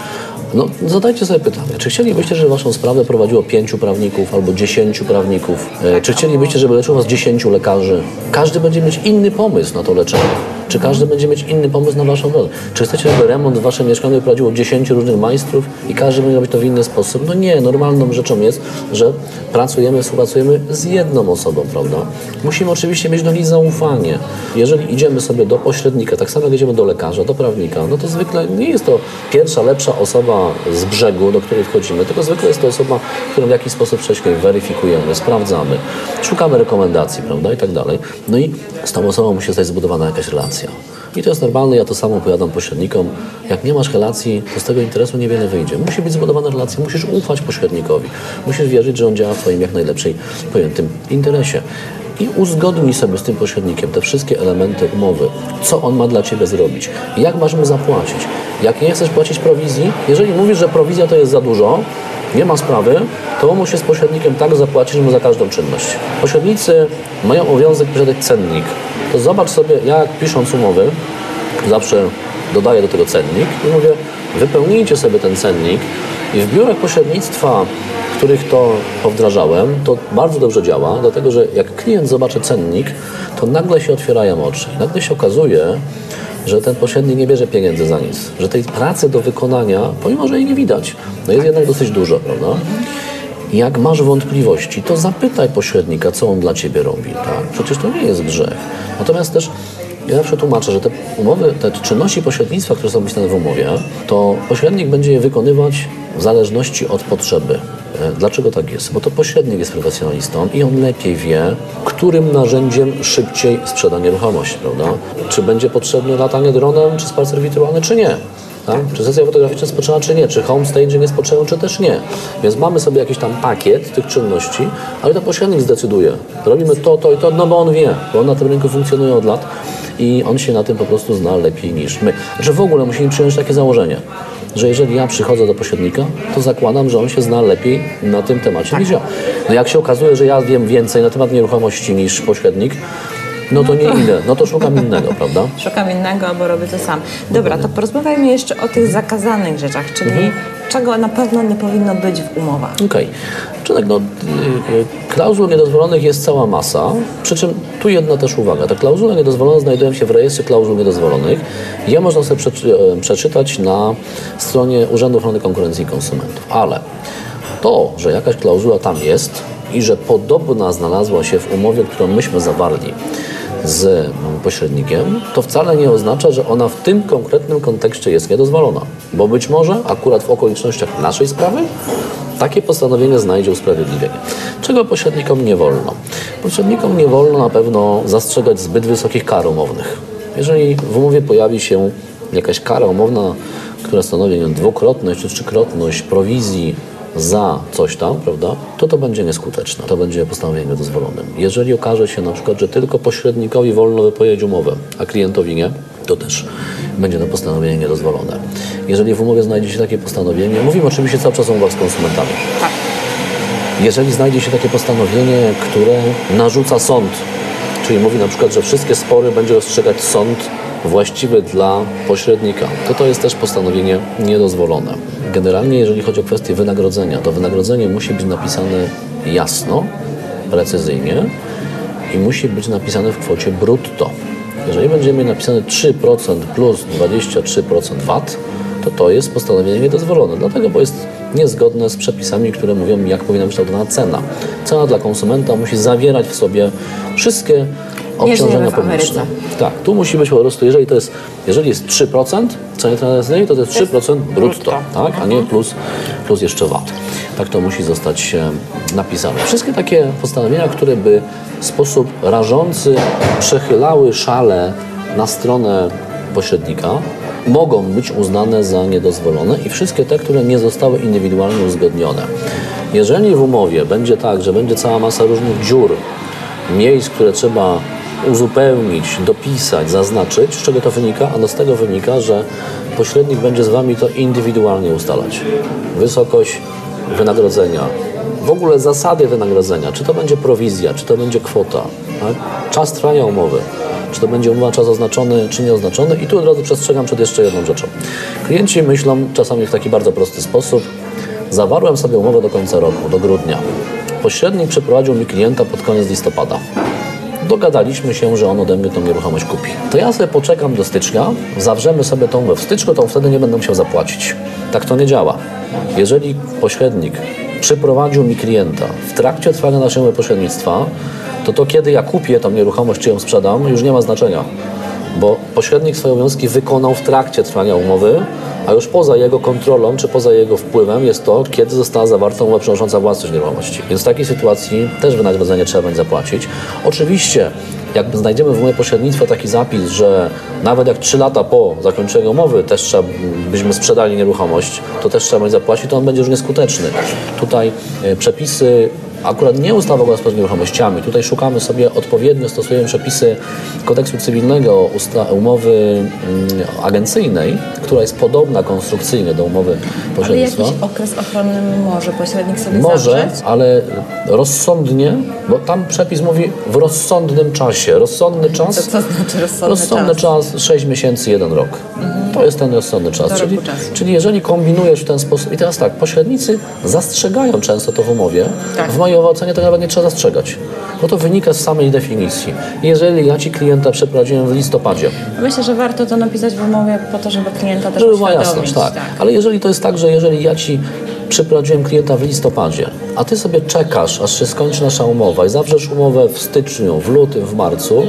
B: No zadajcie sobie pytanie, czy chcielibyście, żeby waszą sprawę prowadziło pięciu prawników albo dziesięciu prawników? E, Czy chcielibyście, żeby leczyło was dziesięciu lekarzy? Każdy będzie mieć inny pomysł na to leczenie. Czy każdy będzie mieć inny pomysł na waszą drogę? Czy chcecie, żeby remont w waszym mieszkaniu prowadziło 10 różnych majstrów i każdy będzie robić to w inny sposób? No nie, normalną rzeczą jest, że pracujemy, współpracujemy z jedną osobą, prawda? Musimy oczywiście mieć do niej zaufanie. Jeżeli idziemy sobie do pośrednika, tak samo jak idziemy do lekarza, do prawnika, no to zwykle nie jest to pierwsza, lepsza osoba z brzegu, do której wchodzimy, tylko zwykle jest to osoba, którą w jakiś sposób wcześniej weryfikujemy, sprawdzamy, szukamy rekomendacji, prawda, i tak dalej. No i z tą osobą musi zostać zbudowana jakaś relacja. I to jest normalne, ja to samo opowiadam pośrednikom. Jak nie masz relacji, to z tego interesu niewiele wyjdzie. Musi być zbudowana relacja, musisz ufać pośrednikowi. Musisz wierzyć, że on działa w Twoim jak najlepszej pojętym interesie. I uzgodnij sobie z tym pośrednikiem te wszystkie elementy umowy. Co on ma dla Ciebie zrobić? Jak masz mu zapłacić? Jak nie chcesz płacić prowizji, jeżeli mówisz, że prowizja to jest za dużo, nie ma sprawy, to musi z pośrednikiem tak zapłacić mu za każdą czynność. Pośrednicy mają obowiązek posiadać cennik. To zobacz sobie, ja jak pisząc umowy, zawsze dodaję do tego cennik i mówię, wypełnijcie sobie ten cennik i w biurach pośrednictwa, w których to powdrażałem, to bardzo dobrze działa, dlatego że jak klient zobaczy cennik, to nagle się otwierają oczy. Nagle się okazuje, że ten pośrednik nie bierze pieniędzy za nic, że tej pracy do wykonania, pomimo że jej nie widać, no jest jednak dosyć dużo, prawda? Jak masz wątpliwości, to zapytaj pośrednika, co on dla ciebie robi. Tak? Przecież to nie jest grzech. Natomiast też ja zawsze tłumaczę, że te umowy, te czynności pośrednictwa, które są napisane w umowie, to pośrednik będzie je wykonywać w zależności od potrzeby. E, Dlaczego tak jest? Bo to pośrednik jest profesjonalistą i on lepiej wie, którym narzędziem szybciej sprzeda nieruchomość, prawda? Czy będzie potrzebne latanie dronem, czy spacer wirtualny, czy nie. Tak? Czy sesja fotograficzna jest potrzebna, czy nie? Czy home staging jest potrzebny, czy też nie? Więc mamy sobie jakiś tam pakiet tych czynności, ale to pośrednik zdecyduje. Robimy to, to i to, no bo on wie, bo on na tym rynku funkcjonuje od lat i on się na tym po prostu zna lepiej niż my. Że w ogóle musimy przyjąć takie założenie, że jeżeli ja przychodzę do pośrednika, to zakładam, że on się zna lepiej na tym temacie niż ja. No jak się okazuje, że ja wiem więcej na temat nieruchomości niż pośrednik, no to nie idę, no to szukam innego, prawda?
C: Szukam innego albo robię to sam. Dobra, to porozmawiajmy jeszcze o tych zakazanych rzeczach, czyli
B: Mhm.
C: czego na pewno nie powinno być w umowach.
B: Okej. Czynek, no, y, y, klauzul niedozwolonych jest cała masa, przy czym tu jedna też uwaga. Te klauzule niedozwolone znajdują się w rejestrze klauzul niedozwolonych. Je można sobie e, przeczytać na stronie Urzędu Ochrony Konkurencji i Konsumentów. Ale to, że jakaś klauzula tam jest i że podobna znalazła się w umowie, którą myśmy zawarli z mm, pośrednikiem, to wcale nie oznacza, że ona w tym konkretnym kontekście jest niedozwolona. Bo być może akurat w okolicznościach naszej sprawy takie postanowienie znajdzie usprawiedliwienie. Czego pośrednikom nie wolno? Pośrednikom nie wolno na pewno zastrzegać zbyt wysokich kar umownych. Jeżeli w umowie pojawi się jakaś kara umowna, która stanowi dwukrotność czy trzykrotność prowizji za coś tam, prawda, to to będzie nieskuteczne. To będzie postanowieniem dozwolonym. Jeżeli okaże się na przykład, że tylko pośrednikowi wolno wypowiedzieć umowę, a klientowi nie, to też będzie to postanowienie niedozwolone. Jeżeli w umowie znajdzie się takie postanowienie, mówimy oczywiście cały czas o umowach z konsumentami. Jeżeli znajdzie się takie postanowienie, które narzuca sąd, czyli mówi na przykład, że wszystkie spory będzie rozstrzygać sąd właściwy dla pośrednika, to to jest też postanowienie niedozwolone. Generalnie, jeżeli chodzi o kwestię wynagrodzenia, to wynagrodzenie musi być napisane jasno, precyzyjnie i musi być napisane w kwocie brutto. Jeżeli będziemy napisane 3% plus 23% VAT, to to jest postanowienie niedozwolone. Dlatego, bo jest niezgodne z przepisami, które mówią, jak powinna być kształtowana cena. Cena dla konsumenta musi zawierać w sobie wszystkie obciążenia publiczne. Tak, tu musi być po prostu, jeżeli to jest, jeżeli jest 3% ceny transakcyjnej, to to jest 3% brutto, tak, a nie plus, plus jeszcze VAT. Tak to musi zostać e, napisane. Wszystkie takie postanowienia, które by w sposób rażący przechylały szale na stronę pośrednika, mogą być uznane za niedozwolone i wszystkie te, które nie zostały indywidualnie uzgodnione. Jeżeli w umowie będzie tak, że będzie cała masa różnych dziur, miejsc, które trzeba uzupełnić, dopisać, zaznaczyć, z czego to wynika? Ano z tego wynika, że pośrednik będzie z Wami to indywidualnie ustalać. Wysokość wynagrodzenia, w ogóle zasady wynagrodzenia, czy to będzie prowizja, czy to będzie kwota, tak? czas trwania umowy, czy to będzie umowa czas oznaczony, czy nieoznaczony. I tu od razu przestrzegam przed jeszcze jedną rzeczą. Klienci myślą czasami w taki bardzo prosty sposób, zawarłem sobie umowę do końca roku, do grudnia. Pośrednik przeprowadził mi klienta pod koniec listopada dogadaliśmy się, że on ode mnie tą nieruchomość kupi. To ja sobie poczekam do stycznia, zawrzemy sobie tą umowę w styczniu, to wtedy nie będę musiał zapłacić. Tak to nie działa. Jeżeli pośrednik przyprowadził mi klienta w trakcie trwania naszego pośrednictwa, to to kiedy ja kupię tą nieruchomość, czy ją sprzedam, już nie ma znaczenia. Bo pośrednik swoje obowiązki wykonał w trakcie trwania umowy, a już poza jego kontrolą, czy poza jego wpływem jest to, kiedy została zawarta umowa przenosząca własność nieruchomości. Więc w takiej sytuacji też wynagrodzenie trzeba będzie zapłacić. Oczywiście, jak znajdziemy w umowie pośrednictwa taki zapis, że nawet jak 3 lata po zakończeniu umowy też trzeba, byśmy sprzedali nieruchomość, to też trzeba będzie zapłacić, to on będzie już nieskuteczny. Tutaj e, przepisy akurat nie ustawa o gospodarce nieruchomościami. Tutaj szukamy sobie odpowiednio, stosujemy przepisy kodeksu cywilnego, umowy mm, agencyjnej, która jest podobna konstrukcyjnie do umowy
C: Ale
B: pośrednictwa.
C: jakiś okres ochronny może pośrednik sobie
B: Może,
C: zawrzeć?
B: ale rozsądnie, bo tam przepis mówi w rozsądnym czasie. Rozsądny czas.
C: Co to znaczy rozsądny
B: Rozsądny
C: czas?
B: czas 6 miesięcy, 1 rok. To jest ten rozsądny czas. Czyli,
C: czasu.
B: czyli jeżeli kombinujesz w ten sposób. I teraz tak, pośrednicy zastrzegają często to w umowie.
C: Tak.
B: W mojej ocenie to nawet nie trzeba zastrzegać. Bo to wynika z samej definicji. Jeżeli ja ci klienta przeprowadziłem w listopadzie,
C: Myślę, że warto to napisać w umowie po to, żeby klienta też
B: żeby była jasność, tak. Ale jeżeli to jest tak, że jeżeli ja ci przyprowadziłem klienta w listopadzie, a ty sobie czekasz, aż się skończy nasza umowa i zawrzesz umowę w styczniu, w lutym, w marcu,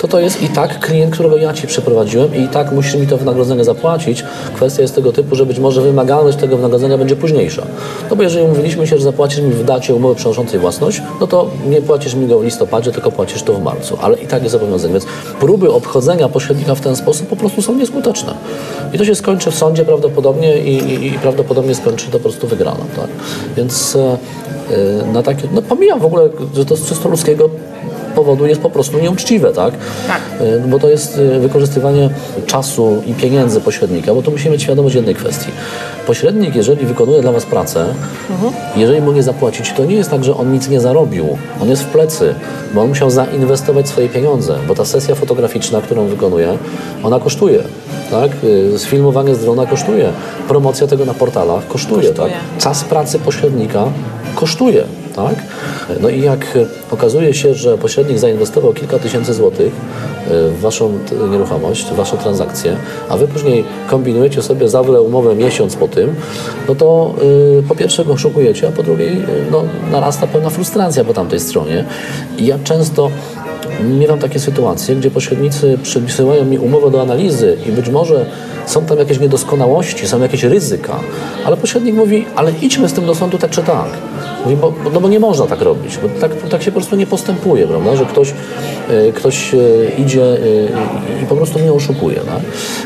B: to to jest i tak klient, którego ja Ci przeprowadziłem i tak musisz mi to wynagrodzenie zapłacić. Kwestia jest tego typu, że być może wymagalność tego wynagrodzenia będzie późniejsza. No bo jeżeli umówiliśmy się, że zapłacisz mi w dacie umowy przenoszącej własność, no to nie płacisz mi go w listopadzie, tylko płacisz to w marcu. Ale i tak jest zobowiązanie. Więc próby obchodzenia pośrednika w ten sposób po prostu są nieskuteczne. I to się skończy w sądzie prawdopodobnie i, i, i prawdopodobnie skończy to po prostu wygraną. Tak? Więc e, na takie, no pomijam w ogóle, że to z czysto ludzkiego powodu jest po prostu nieuczciwe, tak?
C: Tak.
B: E, Bo to jest e, wykorzystywanie czasu i pieniędzy pośrednika, bo tu musimy mieć świadomość jednej kwestii. Pośrednik, jeżeli wykonuje dla Was pracę, jeżeli mu nie zapłacić, to nie jest tak, że on nic nie zarobił. On jest w plecy, bo on musiał zainwestować swoje pieniądze, bo ta sesja fotograficzna, którą wykonuje, ona kosztuje. Tak? Y, Sfilmowanie z drona kosztuje. Promocja tego na portalach kosztuje.
C: Kosztuje.
B: Tak? Czas pracy pośrednika kosztuje. Tak? No i jak okazuje się, że pośrednik zainwestował kilka tysięcy złotych y, w Waszą nieruchomość, w Waszą transakcję, a Wy później kombinujecie sobie zawle umowę miesiąc po tym, no to y, po pierwsze go oszukujecie, a po drugie y, no, narasta pewna frustracja po tamtej stronie. I ja często Miewam takie sytuacje, gdzie pośrednicy przysyłają mi umowę do analizy i być może są tam jakieś niedoskonałości, są jakieś ryzyka, ale pośrednik mówi, ale idźmy z tym do sądu tak czy tak. Mówi, bo, no bo nie można tak robić, bo tak, tak się po prostu nie postępuje, prawda? że ktoś, ktoś e, idzie e, i, po prostu mnie oszukuje. Tak?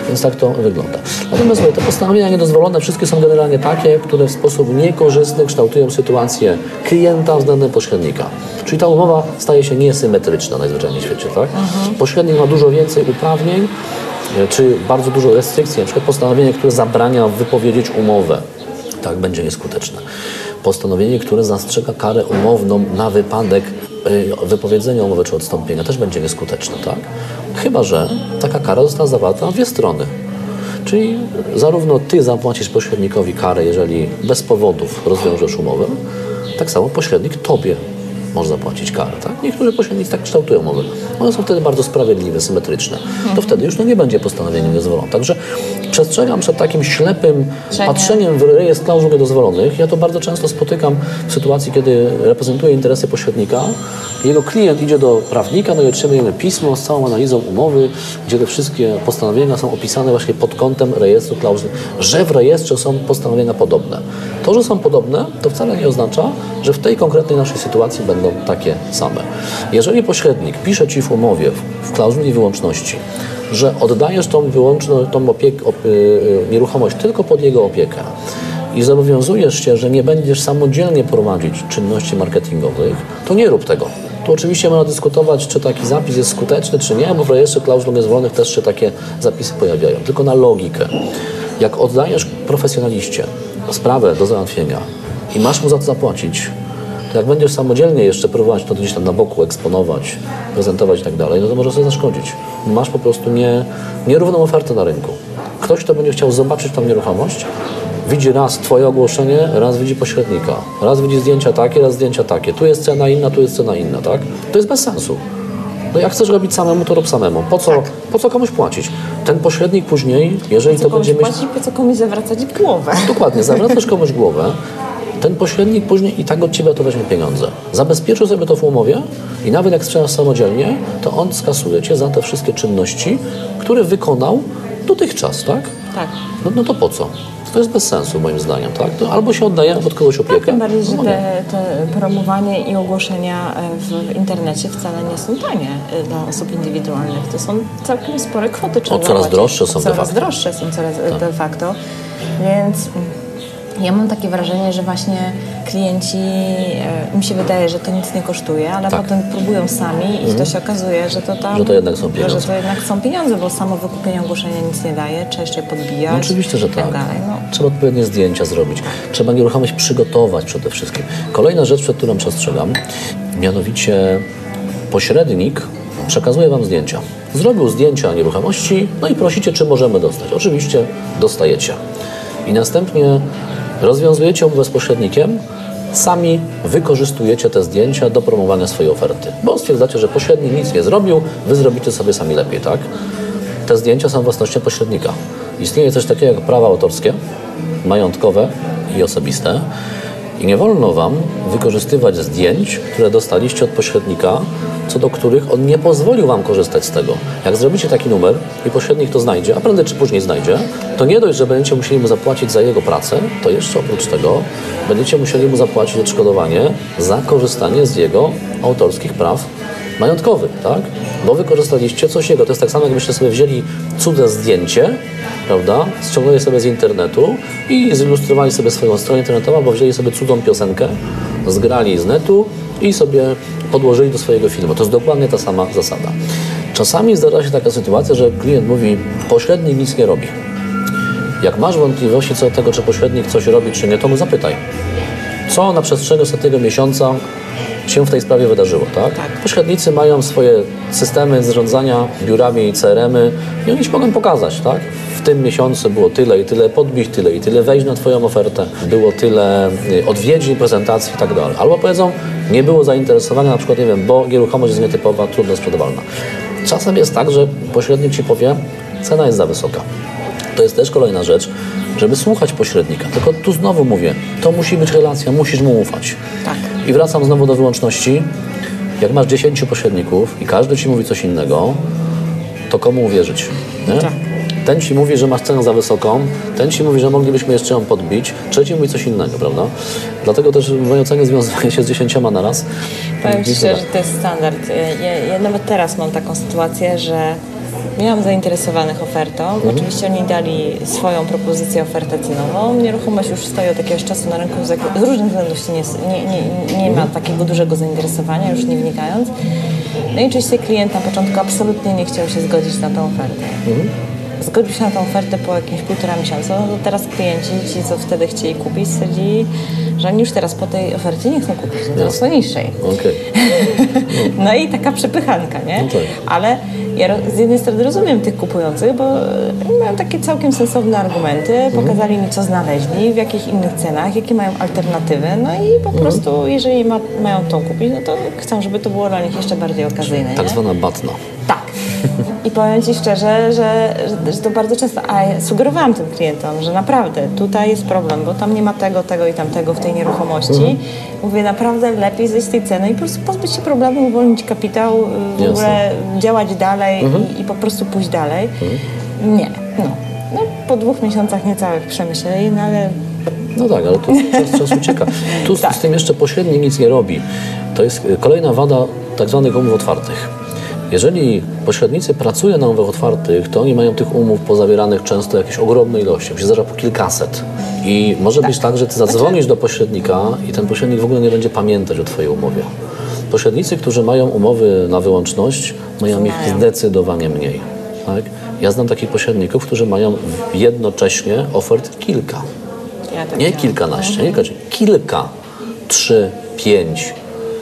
B: Więc tak to wygląda. Natomiast te postanowienia niedozwolone wszystkie są generalnie takie, które w sposób niekorzystny kształtują sytuację klienta względem pośrednika. Czyli ta umowa staje się niesymetryczna najzwyczajniej w świecie. Tak? Pośrednik ma dużo więcej uprawnień, e, czy bardzo dużo restrykcji, na przykład postanowienie, które zabrania wypowiedzieć umowę, tak będzie nieskuteczne. Postanowienie, które zastrzega karę umowną na wypadek y, wypowiedzenia umowy czy odstąpienia, też będzie nieskuteczne, tak? Chyba, że taka kara została zawarta na dwie strony. Czyli zarówno ty zapłacisz pośrednikowi karę, jeżeli bez powodów rozwiążesz umowę, tak samo pośrednik tobie może zapłacić karę. Tak? Niektórzy pośrednicy tak kształtują umowy. One są wtedy bardzo sprawiedliwe, symetryczne. To wtedy już no, nie będzie postanowieniem niedozwolonym. Także przestrzegam przed takim ślepym
C: Patrzenie.
B: patrzeniem w rejestr klauzul niedozwolonych. Ja to bardzo często spotykam w sytuacji, kiedy reprezentuję interesy pośrednika. Jego klient idzie do prawnika, no i otrzymujemy pismo z całą analizą umowy, gdzie te wszystkie postanowienia są opisane właśnie pod kątem rejestru klauzul, że w rejestrze są postanowienia podobne. To, że są podobne, to wcale nie oznacza, że w tej konkretnej naszej sytuacji będą takie same. Jeżeli pośrednik pisze Ci w umowie, w, klauzuli wyłączności, że oddajesz tą wyłączną tą opiek, op, y, y, nieruchomość tylko pod jego opiekę i zobowiązujesz się, że nie będziesz samodzielnie prowadzić czynności marketingowych, to nie rób tego. Tu oczywiście można dyskutować, czy taki zapis jest skuteczny, czy nie, bo w rejestrze klauzul niezwolonych też się takie zapisy pojawiają. Tylko na logikę. Jak oddajesz profesjonaliście sprawę do załatwienia i masz mu za to zapłacić, jak będziesz samodzielnie jeszcze próbować to gdzieś tam na boku eksponować, prezentować i tak dalej, no to może sobie zaszkodzić. Masz po prostu nie, nierówną ofertę na rynku. Ktoś, kto będzie chciał zobaczyć tą nieruchomość, widzi raz Twoje ogłoszenie, raz widzi pośrednika. Raz widzi zdjęcia takie, raz zdjęcia takie. Tu jest cena inna, tu jest cena inna, tak? To jest bez sensu. No jak chcesz robić samemu, to rób samemu. Po co, po co komuś płacić? Ten pośrednik później, jeżeli
C: Co
B: to będzie mieć...
C: płacić, po co komuś zawracać głowę?
B: Dokładnie, zawracasz komuś głowę, ten pośrednik później i tak od Ciebie to weźmie pieniądze. Zabezpieczył sobie to w umowie i nawet jak sprzedasz samodzielnie, to on skasuje Cię za te wszystkie czynności, które wykonał dotychczas, tak?
C: Tak.
B: No, no to po co? To jest bez sensu moim zdaniem, tak? To albo się oddaje od kogoś opiekę.
C: Tym bardziej, że
B: albo nie.
C: te, te promowanie i ogłoszenia e, w internecie wcale nie są tanie e, dla osób indywidualnych. To są całkiem spore kwoty. trzeba
B: coraz droższe są de
C: Coraz
B: facto. Tak.
C: droższe są coraz e, de facto. Więc mm, ja mam takie wrażenie, że właśnie klienci, e, im się wydaje, że to nic nie kosztuje, ale
B: Tak.
C: potem próbują sami i to się okazuje, że to tam...
B: Że to jednak są pieniądze.
C: Że to jednak są pieniądze, bo samo wykupienie ogłoszenia nic nie daje, trzeba jeszcze je podbijać.
B: No oczywiście, że
C: tak.
B: tak.
C: dalej. No.
B: Trzeba odpowiednie zdjęcia zrobić. Trzeba nieruchomość przygotować przede wszystkim. Kolejna rzecz, przed którą przestrzegam, mianowicie pośrednik przekazuje Wam zdjęcia. Zrobił zdjęcia nieruchomości, no i prosicie, czy możemy dostać. Oczywiście dostajecie. I następnie rozwiązujecie umowę z pośrednikiem, sami wykorzystujecie te zdjęcia do promowania swojej oferty. Bo stwierdzacie, że pośrednik nic nie zrobił, Wy zrobicie sobie sami lepiej, tak? Te zdjęcia są własnością pośrednika. Istnieje coś takiego jak prawa autorskie, majątkowe i osobiste. I nie wolno Wam wykorzystywać zdjęć, które dostaliście od pośrednika, co do których on nie pozwolił Wam korzystać z tego. Jak zrobicie taki numer i pośrednik to znajdzie, a prędzej czy później znajdzie, to nie dość, że będziecie musieli mu zapłacić za jego pracę, to jeszcze oprócz tego będziecie musieli mu zapłacić odszkodowanie za korzystanie z jego autorskich praw majątkowych, tak? Bo wykorzystaliście coś jego. To jest tak samo, jakbyście sobie wzięli cudze zdjęcie, prawda? Ściągnęli sobie z internetu i zilustrowali sobie swoją stronę internetową, bo wzięli sobie cudzą piosenkę, zgrali z netu i sobie podłożyli do swojego filmu. To jest dokładnie ta sama zasada. Czasami zdarza się taka sytuacja, że klient mówi, pośrednik nic nie robi. Jak masz wątpliwości co do tego, czy pośrednik coś robi, czy nie, to mu zapytaj. Co na przestrzeni ostatniego miesiąca się w tej sprawie wydarzyło, tak?
A: Tak.
B: Pośrednicy mają swoje systemy zarządzania biurami i CRM-y i oni ci mogą pokazać, tak? W tym miesiącu było tyle i tyle podbić, tyle i tyle wejść na Twoją ofertę, było tyle y, odwiedzin, prezentacji i tak dalej. Albo powiedzą, nie było zainteresowania, na przykład, nie wiem, bo nieruchomość jest nietypowa, trudno sprzedawalna. Czasem jest tak, że pośrednik Ci powie, cena jest za wysoka. To jest też kolejna rzecz, żeby słuchać pośrednika. Tylko tu znowu mówię, to musi być relacja, musisz mu ufać.
A: Tak.
B: I wracam znowu do wyłączności. Jak masz 10 pośredników i każdy ci mówi coś innego, to komu uwierzyć?
A: Tak.
B: Ten ci mówi, że masz cenę za wysoką, ten ci mówi, że moglibyśmy jeszcze ją podbić, trzeci mówi coś innego, prawda? Dlatego też w mojej ocenie związuje się z dziesięcioma na raz.
A: Powiem szczerze, że to jest standard. Ja, ja nawet teraz mam taką sytuację, że miałam zainteresowanych ofertą. Oczywiście oni dali swoją propozycję ofertacyjną. Nieruchomość już stoi od jakiegoś czasu na rynku, z, różnych względów nie, nie, nie, nie ma takiego dużego zainteresowania, już nie wnikając. No i oczywiście klient na początku absolutnie nie chciał się zgodzić na tą ofertę. Zgodził się na tą ofertę po jakimś półtora miesiąca. No to teraz klienci, ci co wtedy chcieli kupić, stwierdzili, że oni już teraz po tej ofercie nie chcą kupić, no teraz po niższej.
B: Okej. (laughs)
A: No i taka przepychanka, nie?
B: No tak.
A: Ale ja z jednej strony rozumiem tych kupujących, bo mają takie całkiem sensowne argumenty,
B: Mhm.
A: pokazali mi, co znaleźli, w jakich innych cenach, jakie mają alternatywy, no i
B: Mhm.
A: po prostu, jeżeli ma, mają tą kupić, no to chcą, żeby to było dla nich jeszcze bardziej okazyjne,
B: Tak
A: nie?
B: zwana batna.
A: I powiem Ci szczerze, że, że, to bardzo często, a ja sugerowałam tym klientom, że naprawdę tutaj jest problem, bo tam nie ma tego, tego i tamtego w tej nieruchomości.
B: Mhm.
A: Mówię, naprawdę lepiej zejść z tej ceny i po prostu pozbyć się problemu, uwolnić kapitał, y, w
B: Jasne.
A: ogóle działać dalej
B: Mhm.
A: i, i po prostu pójść dalej. Nie, no. no. Po dwóch miesiącach niecałych przemyśleli, no ale
B: No tak, ale tu czas, czas ucieka. Tu z, (laughs)
A: Tak.
B: z tym jeszcze pośrednik nic nie robi. To jest y, kolejna wada tak zwanych umów otwartych. Jeżeli pośrednicy pracują na umowach otwartych, to oni mają tych umów pozawieranych często jakieś ogromne ilości, się zdarza po kilkaset. I może być tak, że ty zadzwonisz do pośrednika i ten pośrednik w ogóle nie będzie pamiętać o twojej umowie. Pośrednicy, którzy mają umowy na wyłączność, mają ich zdecydowanie mniej. Tak? Ja znam takich pośredników, którzy mają jednocześnie ofert kilka.
A: ja tak
B: Nie
A: miałam.
B: kilkanaście, nie kilka, kilka, trzy, pięć.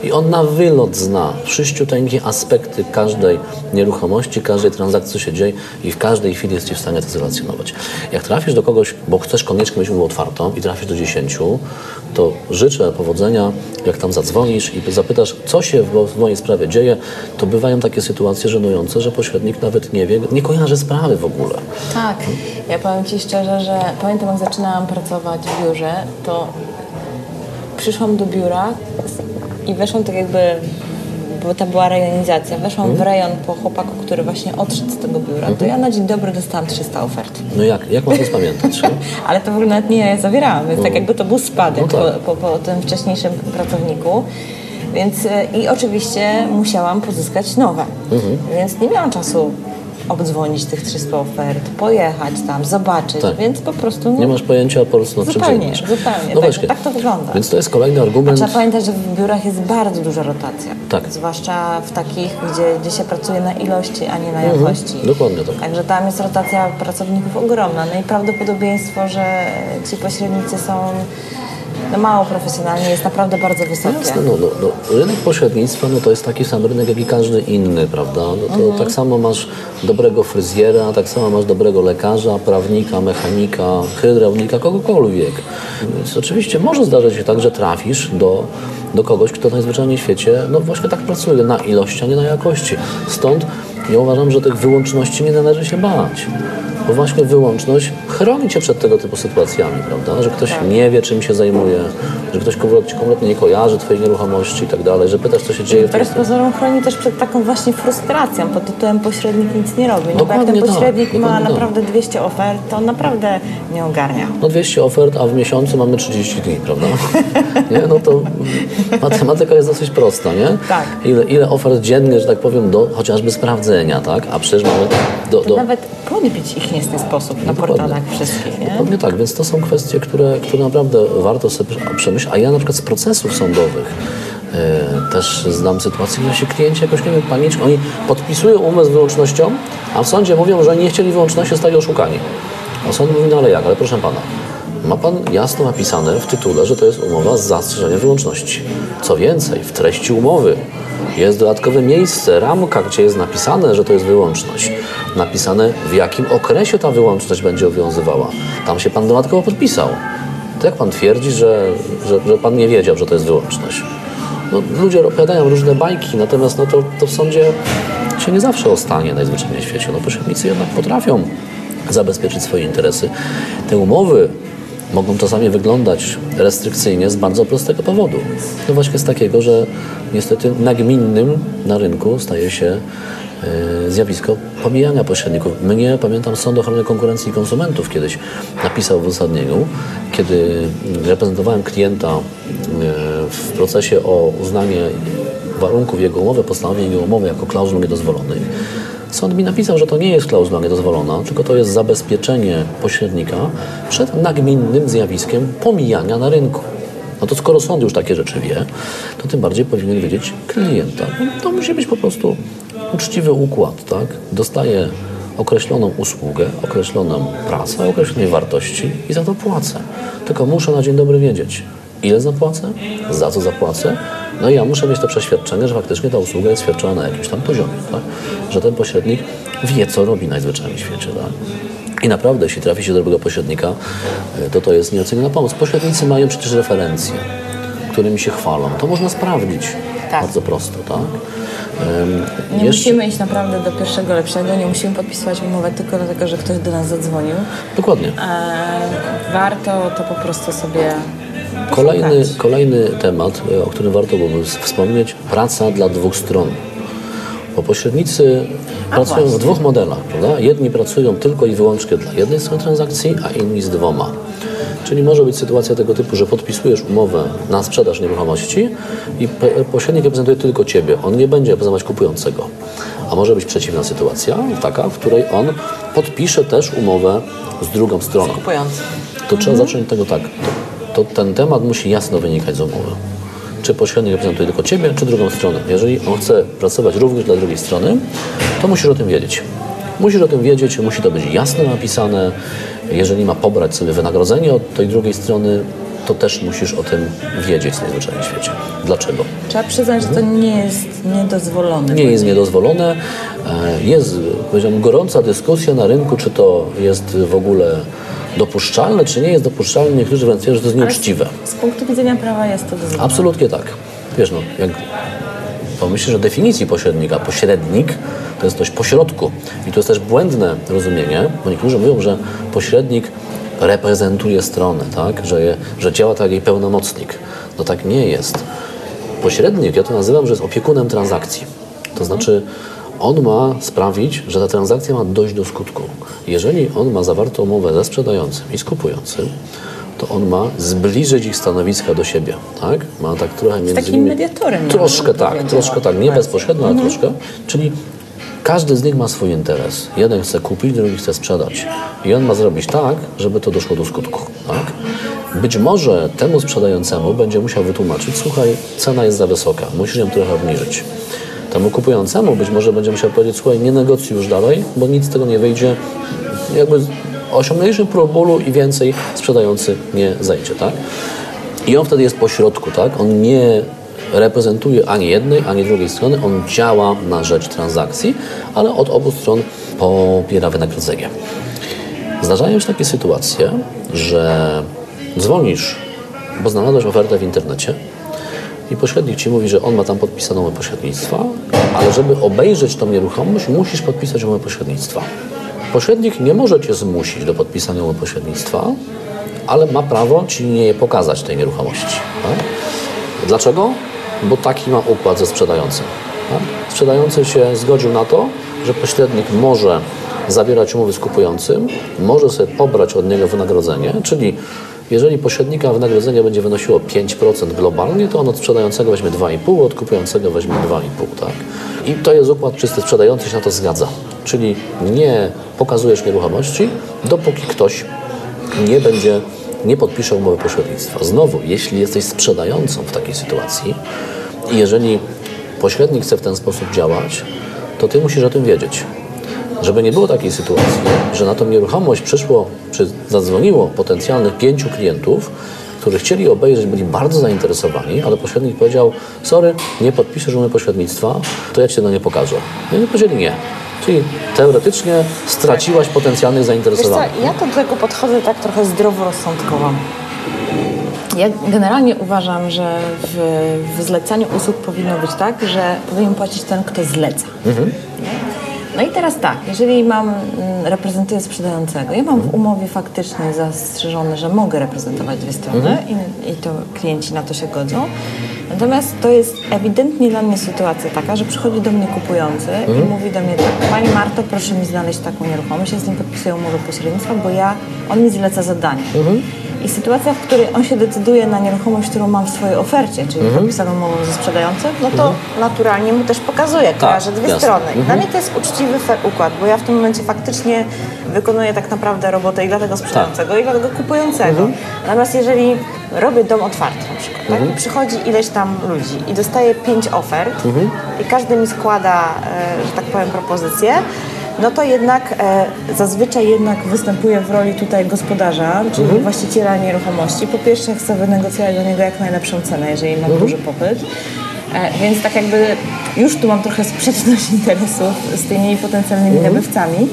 B: I on na wylot zna wszyściuteńkie aspekty każdej nieruchomości, każdej transakcji, co się dzieje i w każdej chwili jest Ci w stanie to zrelacjonować. Jak trafisz do kogoś, bo chcesz koniecznie mieć umowę otwartą i trafisz do dziesięciu, to życzę powodzenia, jak tam zadzwonisz i zapytasz, co się w, w mojej sprawie dzieje, to bywają takie sytuacje żenujące, że pośrednik nawet nie wie, nie kojarzy sprawy w ogóle.
A: Tak. Ja powiem Ci szczerze, że pamiętam jak zaczynałam pracować w biurze, to przyszłam do biura i weszłam tak jakby, bo to była rejonizacja, weszłam w rejon po chłopaku, który właśnie odszedł z tego biura, to ja na dzień dobry dostałam 300 ofert.
B: No jak, jak mam to spamiętać? nie? (laughs)
A: Ale to w ogóle nawet nie zawierałam, więc tak jakby to był spadek
B: No tak.
A: po, po, po tym wcześniejszym pracowniku. Więc e, i oczywiście musiałam pozyskać nowe.
B: Mhm.
A: Więc nie miałam czasu obdzwonić tych 300 ofert, pojechać tam, zobaczyć,
B: Tak.
A: więc po prostu no,
B: Nie masz pojęcia po prostu o czym
A: Zupełnie, zupełnie.
B: No
A: Tak-
B: właśnie.
A: tak to wygląda.
B: Więc to jest kolejny
A: A
B: argument.
A: trzeba pamiętać, że w biurach jest bardzo duża rotacja.
B: Tak.
A: Zwłaszcza w takich, gdzie, gdzie się pracuje na ilości, a nie na jakości.
B: Mhm. dokładnie tak.
A: Także tam jest rotacja pracowników ogromna. No i prawdopodobieństwo, że ci pośrednicy są no, mało profesjonalni jest naprawdę bardzo wysokie.
B: Jasne, no, no, no, rynek pośrednictwa no, to jest taki sam rynek, jak i każdy inny, prawda? No, to
A: Mhm.
B: Tak samo masz dobrego fryzjera, tak samo masz dobrego lekarza, prawnika, mechanika, hydraulika, kogokolwiek. Więc oczywiście może zdarzyć się tak, że trafisz do, do kogoś, kto najzwyczajniej w świecie no właśnie tak pracuje, na ilości, a nie na jakości. Stąd ja uważam, że tych wyłączności nie należy się bać. Bo właśnie wyłączność chroni cię przed tego typu sytuacjami, prawda? Że ktoś
C: Tak.
B: nie wie, czym się zajmuje, że ktoś kompletnie, kompletnie nie kojarzy twojej nieruchomości i tak dalej, że pytasz, co się dzieje
C: Wbrew pozorom chroni też przed taką właśnie frustracją pod tytułem pośrednik nic nie robi. No bo jak ten
B: tak,
C: pośrednik ma
B: dokładnie tak.
C: naprawdę 200 ofert, to naprawdę nie ogarnia.
B: No 200 ofert, a w miesiącu mamy 30 dni, prawda? (laughs) Nie? No to matematyka jest dosyć prosta, nie?
C: Tak.
B: Ile, ile ofert dziennie, że tak powiem, do chociażby sprawdzenia, tak? A przecież mamy do... Do
C: nawet podbić ich nie w ten sposób na
B: Dokładnie.
C: portalach wszystkich, nie?
B: Dokładnie tak, więc to są kwestie, które, które naprawdę warto sobie przemyśleć. A ja na przykład z procesów sądowych e, też znam sytuację, że się klienci jakoś, nie wiem, paniczką, oni podpisują umowę z wyłącznością, a w sądzie mówią, że nie chcieli wyłączności, zostali oszukani. A sąd mówi, no ale jak, ale proszę pana, ma pan jasno napisane w tytule, że to jest umowa z zastrzeżeniem wyłączności. Co więcej, w treści umowy jest dodatkowe miejsce, ramka, gdzie jest napisane, że to jest wyłączność. Napisane, w jakim okresie ta wyłączność będzie obowiązywała. Tam się pan dodatkowo podpisał. To jak pan twierdzi, że, że, że pan nie wiedział, że to jest wyłączność? No, ludzie opowiadają różne bajki, natomiast no, to, to w sądzie się nie zawsze ostanie najzwyczajniej w świecie. No, pośrednicy jednak potrafią zabezpieczyć swoje interesy. Te umowy mogą czasami wyglądać restrykcyjnie z bardzo prostego powodu. No właśnie z takiego, że niestety nagminnym na rynku staje się zjawisko pomijania pośredników. Mnie, pamiętam, Sąd Ochrony Konkurencji i Konsumentów kiedyś napisał w uzasadnieniu, kiedy reprezentowałem klienta e, w procesie o uznanie warunków jego umowy, postanowień jego umowy jako klauzul niedozwolonych. Sąd mi napisał, że to nie jest klauzula niedozwolona, tylko to jest zabezpieczenie pośrednika przed nagminnym zjawiskiem pomijania na rynku. No to skoro sąd już takie rzeczy wie, to tym bardziej powinien wiedzieć klienta. No, to musi być po prostu uczciwy układ, tak? Dostaję określoną usługę, określoną pracę, określonej wartości i za to płacę. Tylko muszę na dzień dobry wiedzieć, ile zapłacę, za co zapłacę, no i ja muszę mieć to przeświadczenie, że faktycznie ta usługa jest świadczona na jakimś tam poziomie, tak? że ten pośrednik wie, co robi najzwyczajniej w świecie. Tak? I naprawdę, jeśli trafi się do dobrego pośrednika, y, to to jest nieoceniona pomoc. Pośrednicy mają przecież referencje, którymi się chwalą. To można sprawdzić
C: Tak.
B: bardzo prosto. Tak?
C: Nie
B: jeszcze-
C: musimy iść naprawdę do pierwszego lepszego, nie musimy podpisywać umowę tylko dlatego, że ktoś do nas zadzwonił.
B: Dokładnie.
C: E, warto to po prostu sobie
B: Kolejny,
C: poszukać.
B: kolejny temat, y, o którym warto byłoby wspomnieć, praca dla dwóch stron. Bo pośrednicy pracują w
C: właśnie.
B: dwóch modelach, prawda? Jedni pracują tylko i wyłącznie dla jednej strony transakcji, a inni z dwoma. Czyli może być sytuacja tego typu, że podpisujesz umowę na sprzedaż nieruchomości i pośrednik reprezentuje tylko Ciebie. On nie będzie reprezentować kupującego. A może być przeciwna sytuacja, taka, w której on podpisze też umowę z drugą stroną
C: kupujący.
B: to trzeba zacząć od tego tak. To, to ten temat musi jasno wynikać z umowy. Czy pośrednik reprezentuje tylko Ciebie, czy drugą stronę. Jeżeli on chce pracować również dla drugiej strony, to musisz o tym wiedzieć. Musisz o tym wiedzieć, musi to być jasno napisane. Jeżeli ma pobrać sobie wynagrodzenie od tej drugiej strony, to też musisz o tym wiedzieć najzwyczajniej w świecie. Dlaczego?
C: Trzeba przyznać, że to nie jest niedozwolone.
B: Nie jest niedozwolone. E, Jest, powiedziałbym, gorąca dyskusja na rynku, czy to jest w ogóle dopuszczalne, czy nie jest dopuszczalne. Niektórzy wręcz twierdzą, że to jest
C: Ale
B: nieuczciwe.
C: Z, z punktu widzenia prawa jest to dozwolone.
B: Absolutnie tak. Wiesz, no, jak pomyślisz o definicji pośrednika, pośrednik to jest coś pośrodku. I to jest też błędne rozumienie, bo niektórzy mówią, że pośrednik reprezentuje stronę, tak? że, je, że działa tak jak jej pełnomocnik. No tak nie jest. Pośrednik, ja to nazywam, że jest opiekunem transakcji. To znaczy, on ma sprawić, że ta transakcja ma dojść do skutku. Jeżeli on ma zawartą umowę ze sprzedającym i z kupującym, to on ma zbliżyć ich stanowiska do siebie, tak? Ma tak trochę między
C: takim
B: nimi...
C: mediatorem
B: Troszkę tak, troszkę tak, nie bezpośrednio, ale troszkę. Czyli każdy z nich ma swój interes. Jeden chce kupić, drugi chce sprzedać. I on ma zrobić tak, żeby to doszło do skutku, tak? Być może temu sprzedającemu będzie musiał wytłumaczyć, słuchaj, cena jest za wysoka, musisz ją trochę obniżyć. Temu kupującemu być może będzie musiał powiedzieć, słuchaj, nie negocjuj już dalej, bo nic z tego nie wyjdzie. Jakby osiągnęliśmy próg bólu i więcej sprzedający nie zejdzie, tak? I on wtedy jest po środku, tak? On nie reprezentuje ani jednej, ani drugiej strony, on działa na rzecz transakcji, ale od obu stron pobiera wynagrodzenie. Zdarzają się takie sytuacje, że dzwonisz, bo znalazłeś ofertę w internecie i pośrednik ci mówi, że on ma tam podpisaną umowę pośrednictwa, ale żeby obejrzeć tą nieruchomość, musisz podpisać umowę pośrednictwa. Pośrednik nie może cię zmusić do podpisania umowy pośrednictwa, ale ma prawo ci nie pokazać tej nieruchomości. Tak? Dlaczego? Bo taki ma układ ze sprzedającym. Tak? Sprzedający się zgodził na to, że pośrednik może zawierać umowy z kupującym, może sobie pobrać od niego wynagrodzenie, czyli jeżeli pośrednika wynagrodzenie będzie wynosiło 5% globalnie, to on od sprzedającego weźmie 2,5%, od kupującego weźmie 2,5%. Tak? I to jest układ czysty, sprzedający się na to zgadza. Czyli nie pokazujesz nieruchomości, dopóki ktoś nie będzie, nie podpisze umowy pośrednictwa. Znowu, jeśli jesteś sprzedającą w takiej sytuacji i jeżeli pośrednik chce w ten sposób działać, to ty musisz o tym wiedzieć. Żeby nie było takiej sytuacji, że na tą nieruchomość przyszło, czy zadzwoniło potencjalnych pięciu klientów, którzy chcieli obejrzeć, byli bardzo zainteresowani, ale pośrednik powiedział, sorry, nie podpiszesz umowy pośrednictwa, to ja Cię na nie pokażę. No i oni powiedzieli nie. Czyli teoretycznie straciłaś potencjalnych
A: Wiesz co,
B: zainteresowanych.
A: ja do tego podchodzę tak trochę zdroworozsądkowo. Ja generalnie uważam, że w, w zlecaniu usług powinno być tak, że powinien płacić ten, kto zleca. Nie? No i teraz tak, jeżeli mam, mm, reprezentuję sprzedającego, ja mam w umowie faktycznie zastrzeżone, że mogę reprezentować dwie strony i, i to klienci na to się godzą. Natomiast to jest ewidentnie dla mnie sytuacja taka, że przychodzi do mnie kupujący i mówi do mnie tak, Pani Marto, proszę mi znaleźć taką nieruchomość, ja z nim podpisuję umowę pośrednictwa, bo ja, on mi zleca zadanie. I sytuacja, w której on się decyduje na nieruchomość, którą mam w swojej ofercie, czyli podpisaną umową ze sprzedającym, no to naturalnie mu też pokazuje, kojarzę dwie
B: jasne.
A: strony. I Dla mnie to jest uczciwy układ, bo ja w tym momencie faktycznie wykonuję tak naprawdę robotę i dla tego sprzedającego, i dla tego kupującego. Natomiast jeżeli robię dom otwarty na przykład, tak, i przychodzi ileś tam ludzi i dostaję pięć ofert i każdy mi składa, e, że tak powiem, propozycję, no to jednak e, zazwyczaj jednak występuje w roli tutaj gospodarza, czyli właściciela nieruchomości. Po pierwsze chcę wynegocjować do niego jak najlepszą cenę, jeżeli mam duży popyt. E, więc tak jakby już tu mam trochę sprzeczność (laughs) interesów z tymi potencjalnymi nabywcami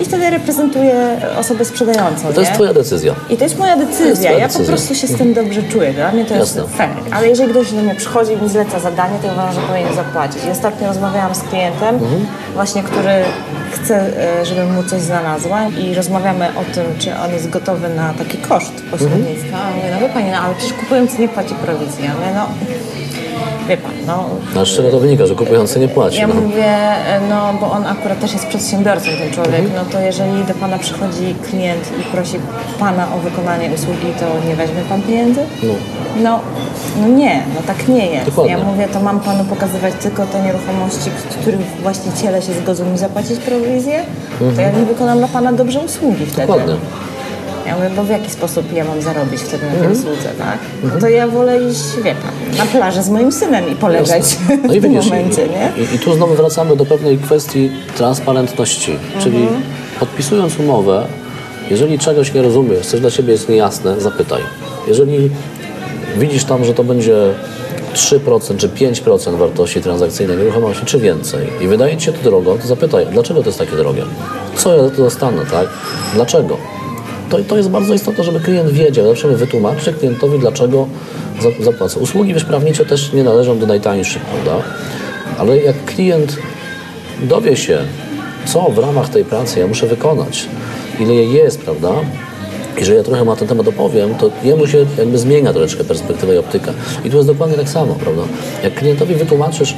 A: i wtedy reprezentuję osobę sprzedającą.
B: To jest
A: nie?
B: Twoja decyzja.
A: I to jest moja decyzja.
B: twoja
A: ja
B: decyzja.
A: po prostu się z tym dobrze czuję. Dla mnie to jest
B: Jasne.
A: fair. Ale jeżeli ktoś do mnie przychodzi i mi zleca zadanie, to uważam, że powinien zapłacić. I ostatnio rozmawiałam z klientem,
B: Mhm.
A: właśnie, który chce, e, żebym mu coś znalazła i rozmawiamy o tym, czy on jest gotowy na taki koszt pośrednictwa. A on mówi, no wie Pani, no ale przecież kupujący nie płaci prowizji. Ja mówię, no wie Pan, no
B: czego to wynika, że kupujący nie płaci.
A: ja
B: no.
A: mówię, e, no bo on akurat też jest przedsiębiorcą, ten człowiek,
B: Mhm.
A: no to jeżeli do Pana przychodzi klient i prosi Pana o wykonanie usługi, to nie weźmie Pan pieniędzy?
B: No.
A: No, no nie, no tak nie jest.
B: Dokładnie.
A: Ja mówię, to mam Panu pokazywać tylko te nieruchomości, których właściciele się zgodzą mi zapłacić prowizję, to ja nie wykonam dla Pana dobrze usługi wtedy.
B: Mhm. Dokładnie.
A: Ja mówię, bo w jaki sposób ja mam zarobić wtedy na tej
B: Mhm.
A: usłudze, tak? No to ja wolę iść, wie Pan, na plażę z moim synem i poleżeć
B: No i (laughs)
A: w tym momencie, nie?
B: i, i tu znowu wracamy do pewnej kwestii transparentności, czyli podpisując umowę, jeżeli czegoś nie rozumiesz, coś dla Ciebie jest niejasne, zapytaj. Jeżeli widzisz tam, że to będzie 3% czy 5% wartości transakcyjnej nieruchomości, czy więcej i wydaje Ci się to drogo, to zapytaj, dlaczego to jest takie drogie? Co ja za to dostanę, tak? Dlaczego? To, to jest bardzo istotne, żeby klient wiedział. Zawsze my wytłumaczcie klientowi, dlaczego za- zapłaca. Usługi wysprawnicze też nie należą do najtańszych, prawda? Ale jak klient dowie się, co w ramach tej pracy ja muszę wykonać, ile jej jest, prawda? I że ja trochę na ten temat opowiem, to jemu się jakby zmienia troszeczkę perspektywa i optyka. I tu jest dokładnie tak samo, prawda? Jak klientowi wytłumaczysz,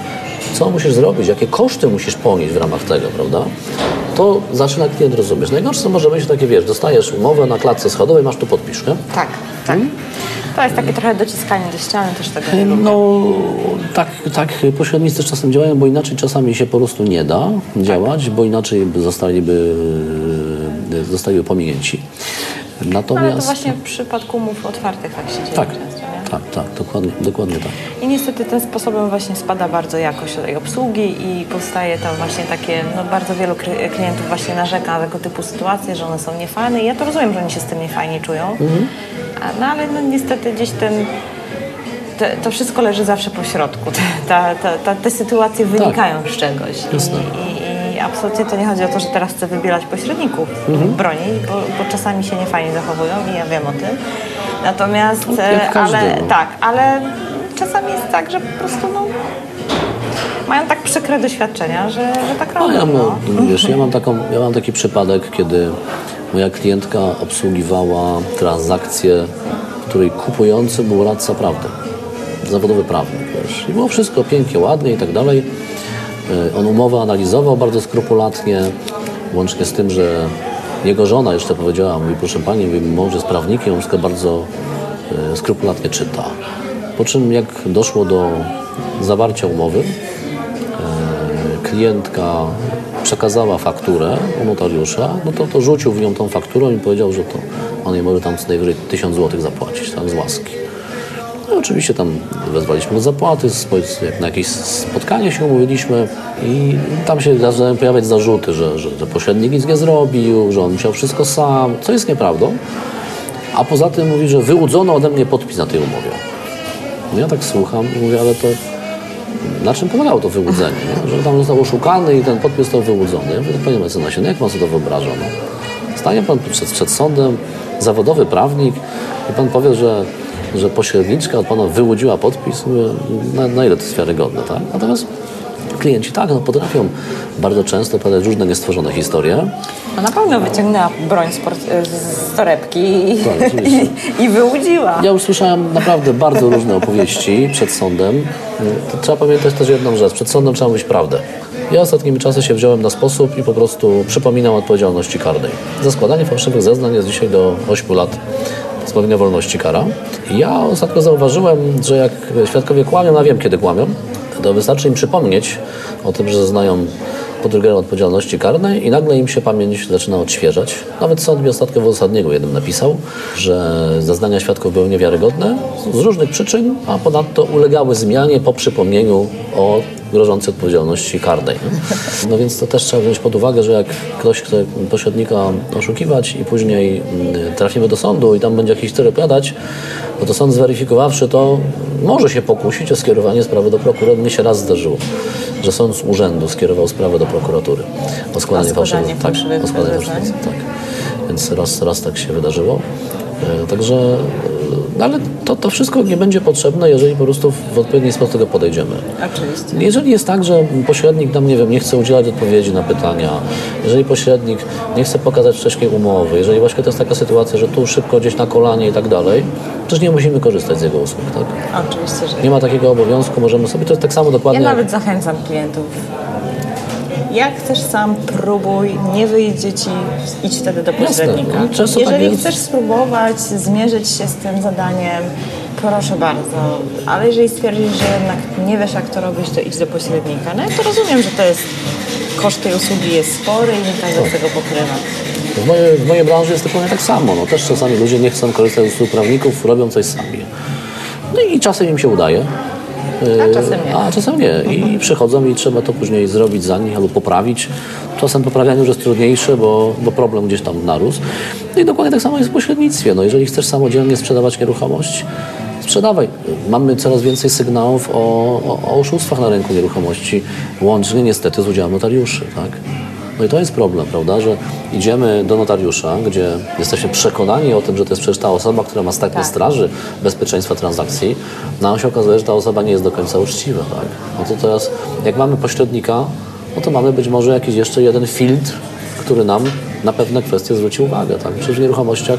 B: co musisz zrobić, jakie koszty musisz ponieść w ramach tego, prawda? To zaczyna klient rozumieć. Najgorsze co może być takie, wiesz, dostajesz umowę na klatce schodowej, masz tu podpisz, nie?
A: Tak, tak. To jest takie trochę dociskanie do ściany, też tego nie lubię.
B: No tak, tak, pośrednicy czasem działają, bo inaczej czasami się po prostu nie da działać, bo inaczej by zostaliby, zostaliby pominięci. Natomiast...
A: Ale to właśnie w przypadku umów otwartych tak się dzieje
B: Tak? Tak, tak, dokładnie, dokładnie tak.
A: I niestety tym sposobem właśnie spada bardzo jakość tej obsługi i powstaje tam właśnie takie, no bardzo wielu kli- klientów właśnie narzeka na tego typu sytuacje, że one są niefajne i ja to rozumiem, że oni się z tym niefajnie czują, A, no ale no niestety gdzieś ten, te, to wszystko leży zawsze po środku. Te, ta, ta, ta, te sytuacje wynikają z czegoś
B: Jasne.
A: I, i, i absolutnie to nie chodzi o to, że teraz chcę wybierać pośredników broni, bo, bo czasami się niefajnie zachowują i ja wiem o tym. Natomiast,
B: No,
A: e, ale
B: no.
A: tak, ale czasami jest tak, że po prostu no,
C: mają tak przykre doświadczenia, że, że tak robią.
B: No, ja,
C: No.
B: mam, wiesz, ja, mam taką, ja mam taki przypadek, kiedy moja klientka obsługiwała transakcję, w której kupujący był radca prawdy. Zawodowy prawnik, wiesz. I było wszystko pięknie, ładnie i tak dalej. Y, On umowę analizował bardzo skrupulatnie, łącznie z tym, że jego żona jeszcze powiedziała, mówi, proszę pani, mój mąż jest prawnikiem, on wszystko bardzo y, skrupulatnie czyta. Po czym jak doszło do zawarcia umowy, klientka przekazała fakturę u notariusza, no to, to rzucił w nią tą fakturą i powiedział, że to on jej może tam co najwyżej 1000 zł zapłacić, tam z łaski. No oczywiście tam wezwaliśmy zapłaty, na jakieś spotkanie się umówiliśmy i tam się zaczynają pojawiać zarzuty, że, że, że pośrednik nic nie zrobił, że on musiał wszystko sam, co jest nieprawdą. A poza tym mówi, że wyłudzono ode mnie podpis na tej umowie. No ja tak słucham i mówię, ale to na czym polegało to wyłudzenie? Nie? Że tam został oszukany i ten podpis został wyłudzony. Ja mówię, panie mecenasie, no jak pan sobie to wyobraża? No? Stanie pan przed, przed sądem, zawodowy prawnik i pan powie, że, że pośredniczka od pana wyłudziła podpis. Na, na ile to jest wiarygodne, tak? Natomiast klienci tak, no, potrafią bardzo często opowiadać różne niestworzone historie.
C: No na pewno wyciągnęła broń z, z torebki i,
B: Tak,
C: i, i wyłudziła.
B: Ja usłyszałem naprawdę bardzo różne opowieści przed sądem. To trzeba pamiętać też jedną rzecz. Przed sądem trzeba mówić prawdę. Ja ostatnimi czasy się wziąłem na sposób i po prostu przypominam odpowiedzialności karnej. Za składanie fałszywych zeznań jest dzisiaj do 8 lat pozbawienia wolności kara. Ja ostatnio zauważyłem, że jak świadkowie kłamią, no wiem kiedy kłamią, to wystarczy im przypomnieć o tym, że znają pod rygorem odpowiedzialności karnej i nagle im się pamięć zaczyna odświeżać. Nawet sąd mi ostatnio w uzasadnieniu jednym napisał, że zeznania świadków były niewiarygodne z różnych przyczyn, a ponadto ulegały zmianie po przypomnieniu o grożącej odpowiedzialności karnej. nie? No więc to też trzeba wziąć pod uwagę, że jak ktoś chce pośrednika oszukiwać i później mm, trafimy do sądu i tam będzie jakiś tyle opowiadać, no to sąd zweryfikowawszy to może się pokusić o skierowanie sprawy do prokuratury. Mnie się raz zdarzyło, że sąd z urzędu skierował sprawę do prokuratury o składanie fałszywych, tak, o składanie tak. Więc raz, raz tak się wydarzyło. E, Także, no ale to, to wszystko nie będzie potrzebne, jeżeli po prostu w odpowiedni sposób do tego podejdziemy.
C: Oczywiście.
B: Jeżeli jest tak, że pośrednik nam, nie wiem, nie chce udzielać odpowiedzi na pytania, jeżeli pośrednik nie chce pokazać wcześniej umowy, jeżeli właśnie to jest taka sytuacja, że tu szybko gdzieś na kolanie i tak dalej, przecież nie musimy korzystać z jego usług, tak?
C: Oczywiście, że
B: Nie ma takiego obowiązku, możemy sobie, to jest tak samo
C: Ja
B: dokładnie... jak-
C: nawet zachęcam klientów. Jak chcesz sam, próbuj, nie wyjdź dzieci, idź wtedy do pośrednika.
B: No, często tak
C: Jeżeli
B: jest.
C: chcesz spróbować zmierzyć się z tym zadaniem, proszę bardzo. Ale jeżeli stwierdzisz, że jednak nie wiesz, jak to robić, to idź do pośrednika. No ja to rozumiem, że to jest koszt tej usługi jest spory i nie każdy z tego pokrywa.
B: W mojej, w mojej branży jest dokładnie tak samo. No, też czasami ludzie nie chcą korzystać z usług prawników, robią coś sami. No i czasem im się udaje.
C: A czasem nie.
B: A czasem nie. I przychodzą i trzeba to później zrobić za nich albo poprawić. Czasem poprawianie już jest trudniejsze, bo, bo problem gdzieś tam narósł. No i dokładnie tak samo jest w pośrednictwie. No, jeżeli chcesz samodzielnie sprzedawać nieruchomość, sprzedawaj. Mamy coraz więcej sygnałów o, o, o oszustwach na rynku nieruchomości, łącznie niestety z udziałem notariuszy. Tak? No i to jest problem, prawda, że idziemy do notariusza, gdzie jesteśmy przekonani o tym, że to jest przecież ta osoba, która ma stać na straży bezpieczeństwa transakcji, no a się okazuje, że ta osoba nie jest do końca uczciwa, tak? No to teraz, jak mamy pośrednika, no to mamy być może jakiś jeszcze jeden filtr, który nam na pewne kwestie zwróci uwagę, tak? Przecież w nieruchomościach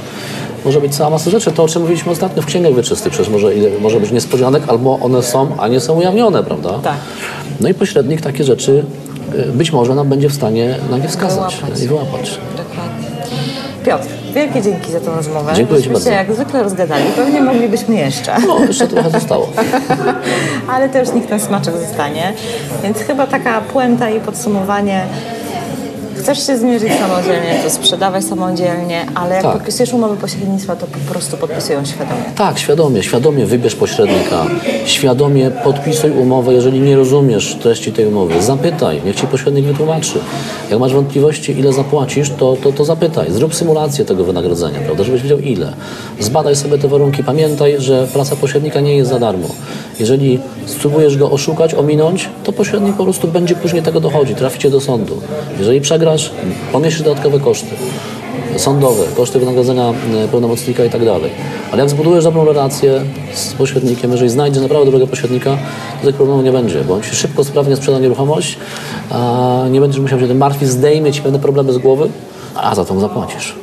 B: może być cała masa rzeczy. To, o czym mówiliśmy ostatnio w księgach wieczystych, przecież może, może być niespodzianek, albo one są, a nie są ujawnione, prawda?
C: Tak.
B: No i pośrednik takie rzeczy być może nam będzie w stanie na nie wskazać
C: Wyłapać.
B: i wyłapać.
C: Dokładnie. Piotr, wielkie dzięki za tę rozmowę.
B: Dziękuję
C: Myśmy się
B: bardzo.
C: jak zwykle rozgadali. Pewnie moglibyśmy jeszcze.
B: No, jeszcze trochę zostało. (laughs)
C: Ale też nikt ten smaczek zostanie. Więc chyba taka puenta i podsumowanie. Chcesz się zmierzyć samodzielnie, to sprzedawaj samodzielnie, ale jak
B: Tak.
C: podpisujesz umowę pośrednictwa, to po prostu podpisują świadomie.
B: Tak, świadomie, świadomie wybierz pośrednika, świadomie podpisuj umowę, jeżeli nie rozumiesz treści tej umowy. Zapytaj, niech ci pośrednik wytłumaczy. Jak masz wątpliwości, ile zapłacisz, to, to, to zapytaj. Zrób symulację tego wynagrodzenia, prawda, żebyś wiedział ile. Zbadaj sobie te warunki. Pamiętaj, że praca pośrednika nie jest za darmo. Jeżeli spróbujesz go oszukać, ominąć, to pośrednik po prostu będzie później tego dochodzi, traficie do sądu. Jeżeli przegrasz, poniesie dodatkowe koszty. sądowe, koszty wynagrodzenia e, pełnomocnika i tak dalej. Ale jak zbudujesz dobrą relację z pośrednikiem, jeżeli znajdziesz naprawdę dobrego pośrednika, to tych problemów nie będzie, bo on ci szybko, sprawnie sprzeda nieruchomość, a nie będziesz musiał się tym martwić, zdejmie ci pewne problemy z głowy, a za to mu zapłacisz.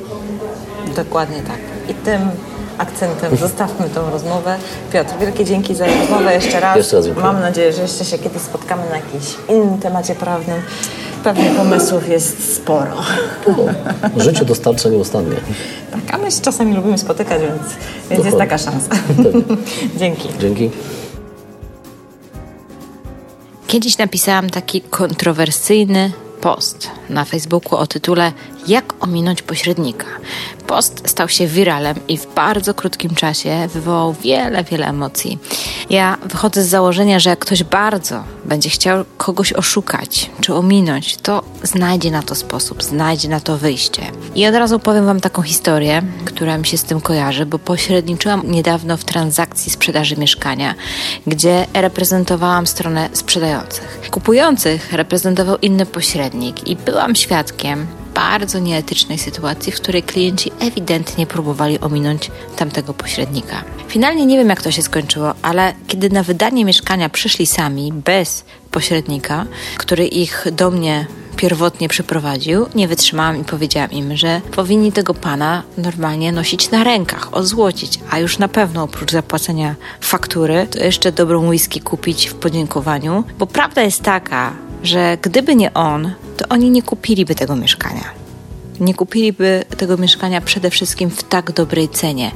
C: Dokładnie tak. I tym akcentem zostawmy tą rozmowę. Piotr, wielkie dzięki za rozmowę jeszcze raz.
B: Jeszcze raz dziękuję.
C: Mam nadzieję, że jeszcze się kiedyś spotkamy na jakimś innym temacie prawnym. Pewnie pomysłów jest sporo.
B: Życie dostarcza nieustannie.
C: Tak, a my się czasami lubimy spotykać, więc, więc jest taka szansa. (laughs) Dzięki.
B: Dzięki.
A: Kiedyś napisałam taki kontrowersyjny post na Facebooku o tytule Jak ominąć pośrednika. Post stał się wiralem i w bardzo krótkim czasie wywołał wiele, wiele emocji. Ja wychodzę z założenia, że jak ktoś bardzo będzie chciał kogoś oszukać czy ominąć, to znajdzie na to sposób, znajdzie na to wyjście. I od razu powiem Wam taką historię, która mi się z tym kojarzy, bo pośredniczyłam niedawno w transakcji sprzedaży mieszkania, gdzie reprezentowałam stronę sprzedających. Kupujących reprezentował inny pośrednik i byłam świadkiem bardzo nieetycznej sytuacji, w której klienci ewidentnie próbowali ominąć tamtego pośrednika. Finalnie nie wiem, jak to się skończyło, ale kiedy na wydanie mieszkania przyszli sami, bez pośrednika, który ich do mnie pierwotnie przyprowadził, nie wytrzymałam i powiedziałam im, że powinni tego pana normalnie nosić na rękach, ozłocić, a już na pewno oprócz zapłacenia faktury, to jeszcze dobrą whisky kupić w podziękowaniu, bo prawda jest taka, że gdyby nie on, to oni nie kupiliby tego mieszkania. Nie kupiliby tego mieszkania przede wszystkim w tak dobrej cenie,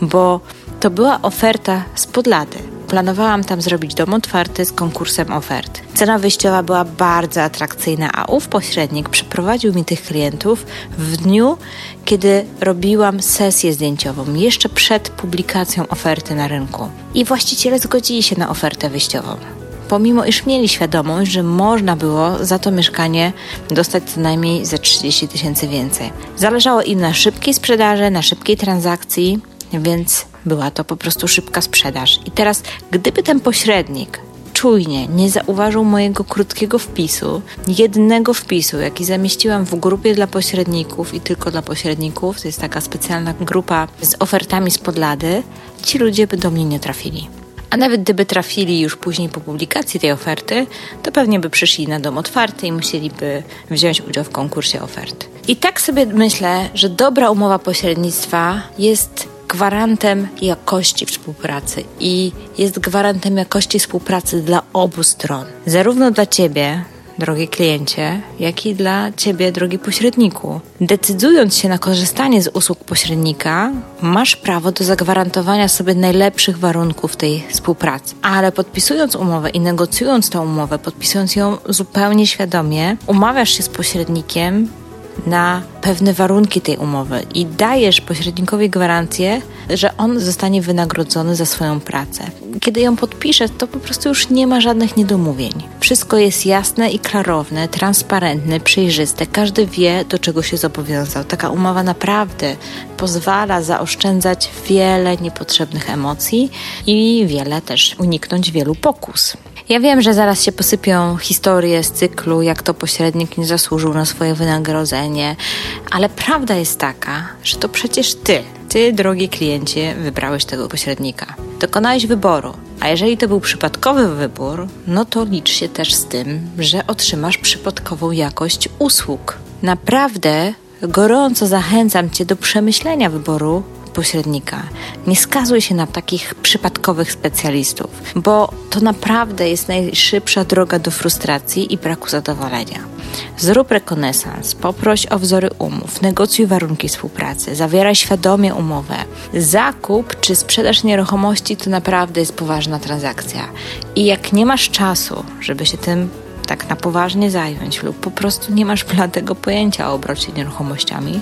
A: bo to była oferta spod lady. Planowałam tam zrobić dom otwarty z konkursem ofert. Cena wyjściowa była bardzo atrakcyjna, a ów pośrednik przyprowadził mi tych klientów w dniu, kiedy robiłam sesję zdjęciową, jeszcze przed publikacją oferty na rynku. I właściciele zgodzili się na ofertę wyjściową pomimo iż mieli świadomość, że można było za to mieszkanie dostać co najmniej ze 30 tysięcy więcej. Zależało im na szybkiej sprzedaży, na szybkiej transakcji, więc była to po prostu szybka sprzedaż. I teraz, gdyby ten pośrednik czujnie nie zauważył mojego krótkiego wpisu, jednego wpisu, jaki zamieściłam w grupie dla pośredników i tylko dla pośredników, to jest taka specjalna grupa z ofertami z podlady, ci ludzie by do mnie nie trafili. A nawet gdyby trafili już później po publikacji tej oferty, to pewnie by przyszli na dom otwarty i musieliby wziąć udział w konkursie ofert. I tak sobie myślę, że dobra umowa pośrednictwa jest gwarantem jakości współpracy i jest gwarantem jakości współpracy dla obu stron. Zarówno dla Ciebie, drogi kliencie, jak i dla Ciebie, drogi pośredniku. Decydując się na korzystanie z usług pośrednika, masz prawo do zagwarantowania sobie najlepszych warunków tej współpracy. Ale podpisując umowę i negocjując tę umowę, podpisując ją zupełnie świadomie, umawiasz się z pośrednikiem na pewne warunki tej umowy i dajesz pośrednikowi gwarancję, że on zostanie wynagrodzony za swoją pracę. Kiedy ją podpiszesz, to po prostu już nie ma żadnych niedomówień. Wszystko jest jasne i klarowne, transparentne, przejrzyste. Każdy wie, do czego się zobowiązał. Taka umowa naprawdę pozwala zaoszczędzać wiele niepotrzebnych emocji i wiele też uniknąć wielu pokus. Ja wiem, że zaraz się posypią historie z cyklu, jak to pośrednik nie zasłużył na swoje wynagrodzenie, ale prawda jest taka, że to przecież ty, ty, drogi kliencie, wybrałeś tego pośrednika. Dokonałeś wyboru, a jeżeli to był przypadkowy wybór, no to licz się też z tym, że otrzymasz przypadkową jakość usług. Naprawdę gorąco zachęcam Cię do przemyślenia wyboru pośrednika. Nie skazuj się na takich przypadkowych specjalistów, bo to naprawdę jest najszybsza droga do frustracji i braku zadowolenia. Zrób rekonesans, poproś o wzory umów, negocjuj warunki współpracy, zawieraj świadomie umowę. Zakup czy sprzedaż nieruchomości to naprawdę jest poważna transakcja. I jak nie masz czasu, żeby się tym tak na poważnie zająć lub po prostu nie masz bladego pojęcia o obrocie nieruchomościami,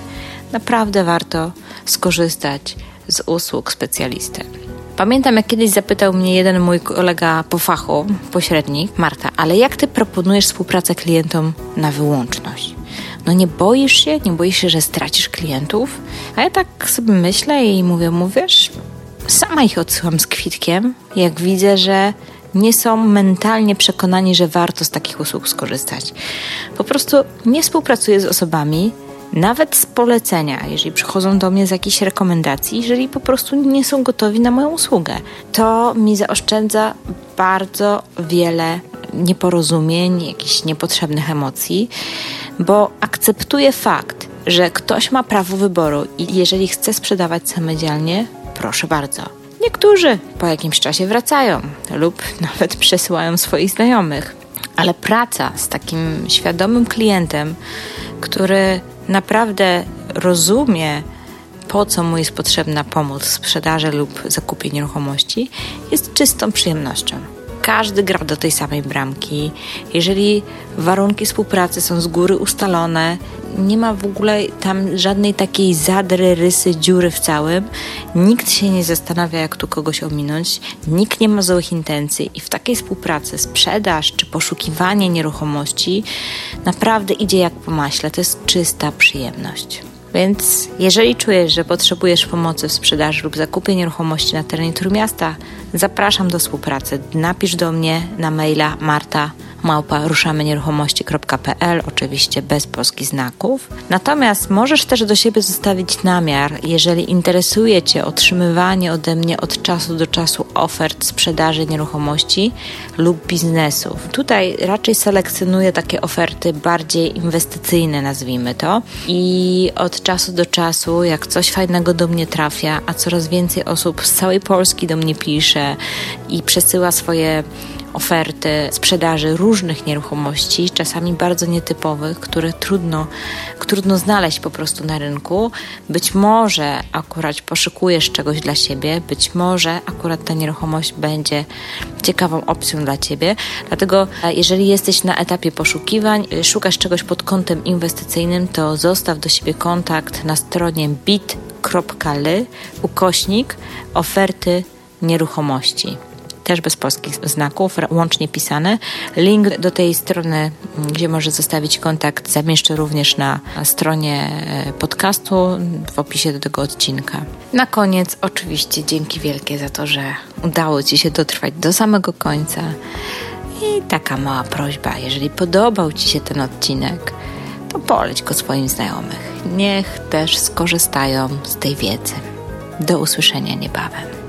A: naprawdę warto skorzystać z usług specjalisty. Pamiętam, jak kiedyś zapytał mnie jeden mój kolega po fachu, pośrednik, Marta, ale jak ty proponujesz współpracę klientom na wyłączność? No nie boisz się? Nie boisz się, że stracisz klientów? A ja tak sobie myślę i mówię, mówisz, sama ich odsyłam z kwitkiem, jak widzę, że nie są mentalnie przekonani, że warto z takich usług skorzystać. Po prostu nie współpracuję z osobami, nawet z polecenia, jeżeli przychodzą do mnie z jakichś rekomendacji, jeżeli po prostu nie są gotowi na moją usługę. To mi zaoszczędza bardzo wiele nieporozumień, jakichś niepotrzebnych emocji, bo akceptuję fakt, że ktoś ma prawo wyboru i jeżeli chce sprzedawać samodzielnie, proszę bardzo. Niektórzy po jakimś czasie wracają lub (laughs) nawet przesyłają swoich znajomych. Ale praca z takim świadomym klientem, który naprawdę rozumie, po co mu jest potrzebna pomoc w sprzedaży lub zakupie nieruchomości, jest czystą przyjemnością każdy gra do tej samej bramki. Jeżeli warunki współpracy są z góry ustalone, nie ma w ogóle tam żadnej takiej zadry, rysy, dziury w całym. Nikt się nie zastanawia, jak tu kogoś ominąć, nikt nie ma złych intencji i w takiej współpracy sprzedaż czy poszukiwanie nieruchomości naprawdę idzie jak po maśle. To jest czysta przyjemność. Więc jeżeli czujesz, że potrzebujesz pomocy w sprzedaży lub zakupie nieruchomości na terenie Trójmiasta, zapraszam do współpracy. Napisz do mnie na maila marta małpa ruszamynieruchomości.pl, oczywiście bez polskich znaków. Natomiast możesz też do siebie zostawić namiar, jeżeli interesuje Cię otrzymywanie ode mnie od czasu do czasu ofert sprzedaży nieruchomości lub biznesów. Tutaj raczej selekcjonuję takie oferty bardziej inwestycyjne, nazwijmy to. I od czasu do czasu, jak coś fajnego do mnie trafia, a coraz więcej osób z całej Polski do mnie pisze i przesyła swoje oferty sprzedaży różnych nieruchomości, czasami bardzo nietypowych, które trudno, trudno znaleźć po prostu na rynku. Być może akurat poszukujesz czegoś dla siebie, być może akurat ta nieruchomość będzie ciekawą opcją dla ciebie. Dlatego, e, jeżeli jesteś na etapie poszukiwań, y, szukasz czegoś pod kątem inwestycyjnym, to zostaw do siebie kontakt na stronie bit.ly ukośnik oferty nieruchomości też bez polskich znaków, łącznie pisane. Link do tej strony, gdzie może zostawić kontakt, zamieszczę również na stronie e, podcastu w opisie do tego odcinka. Na koniec, oczywiście, dzięki wielkie za to, że udało Ci się dotrwać do samego końca. I taka mała prośba, jeżeli podobał Ci się ten odcinek, to poleć go swoim znajomych. Niech też skorzystają z tej wiedzy. Do usłyszenia niebawem.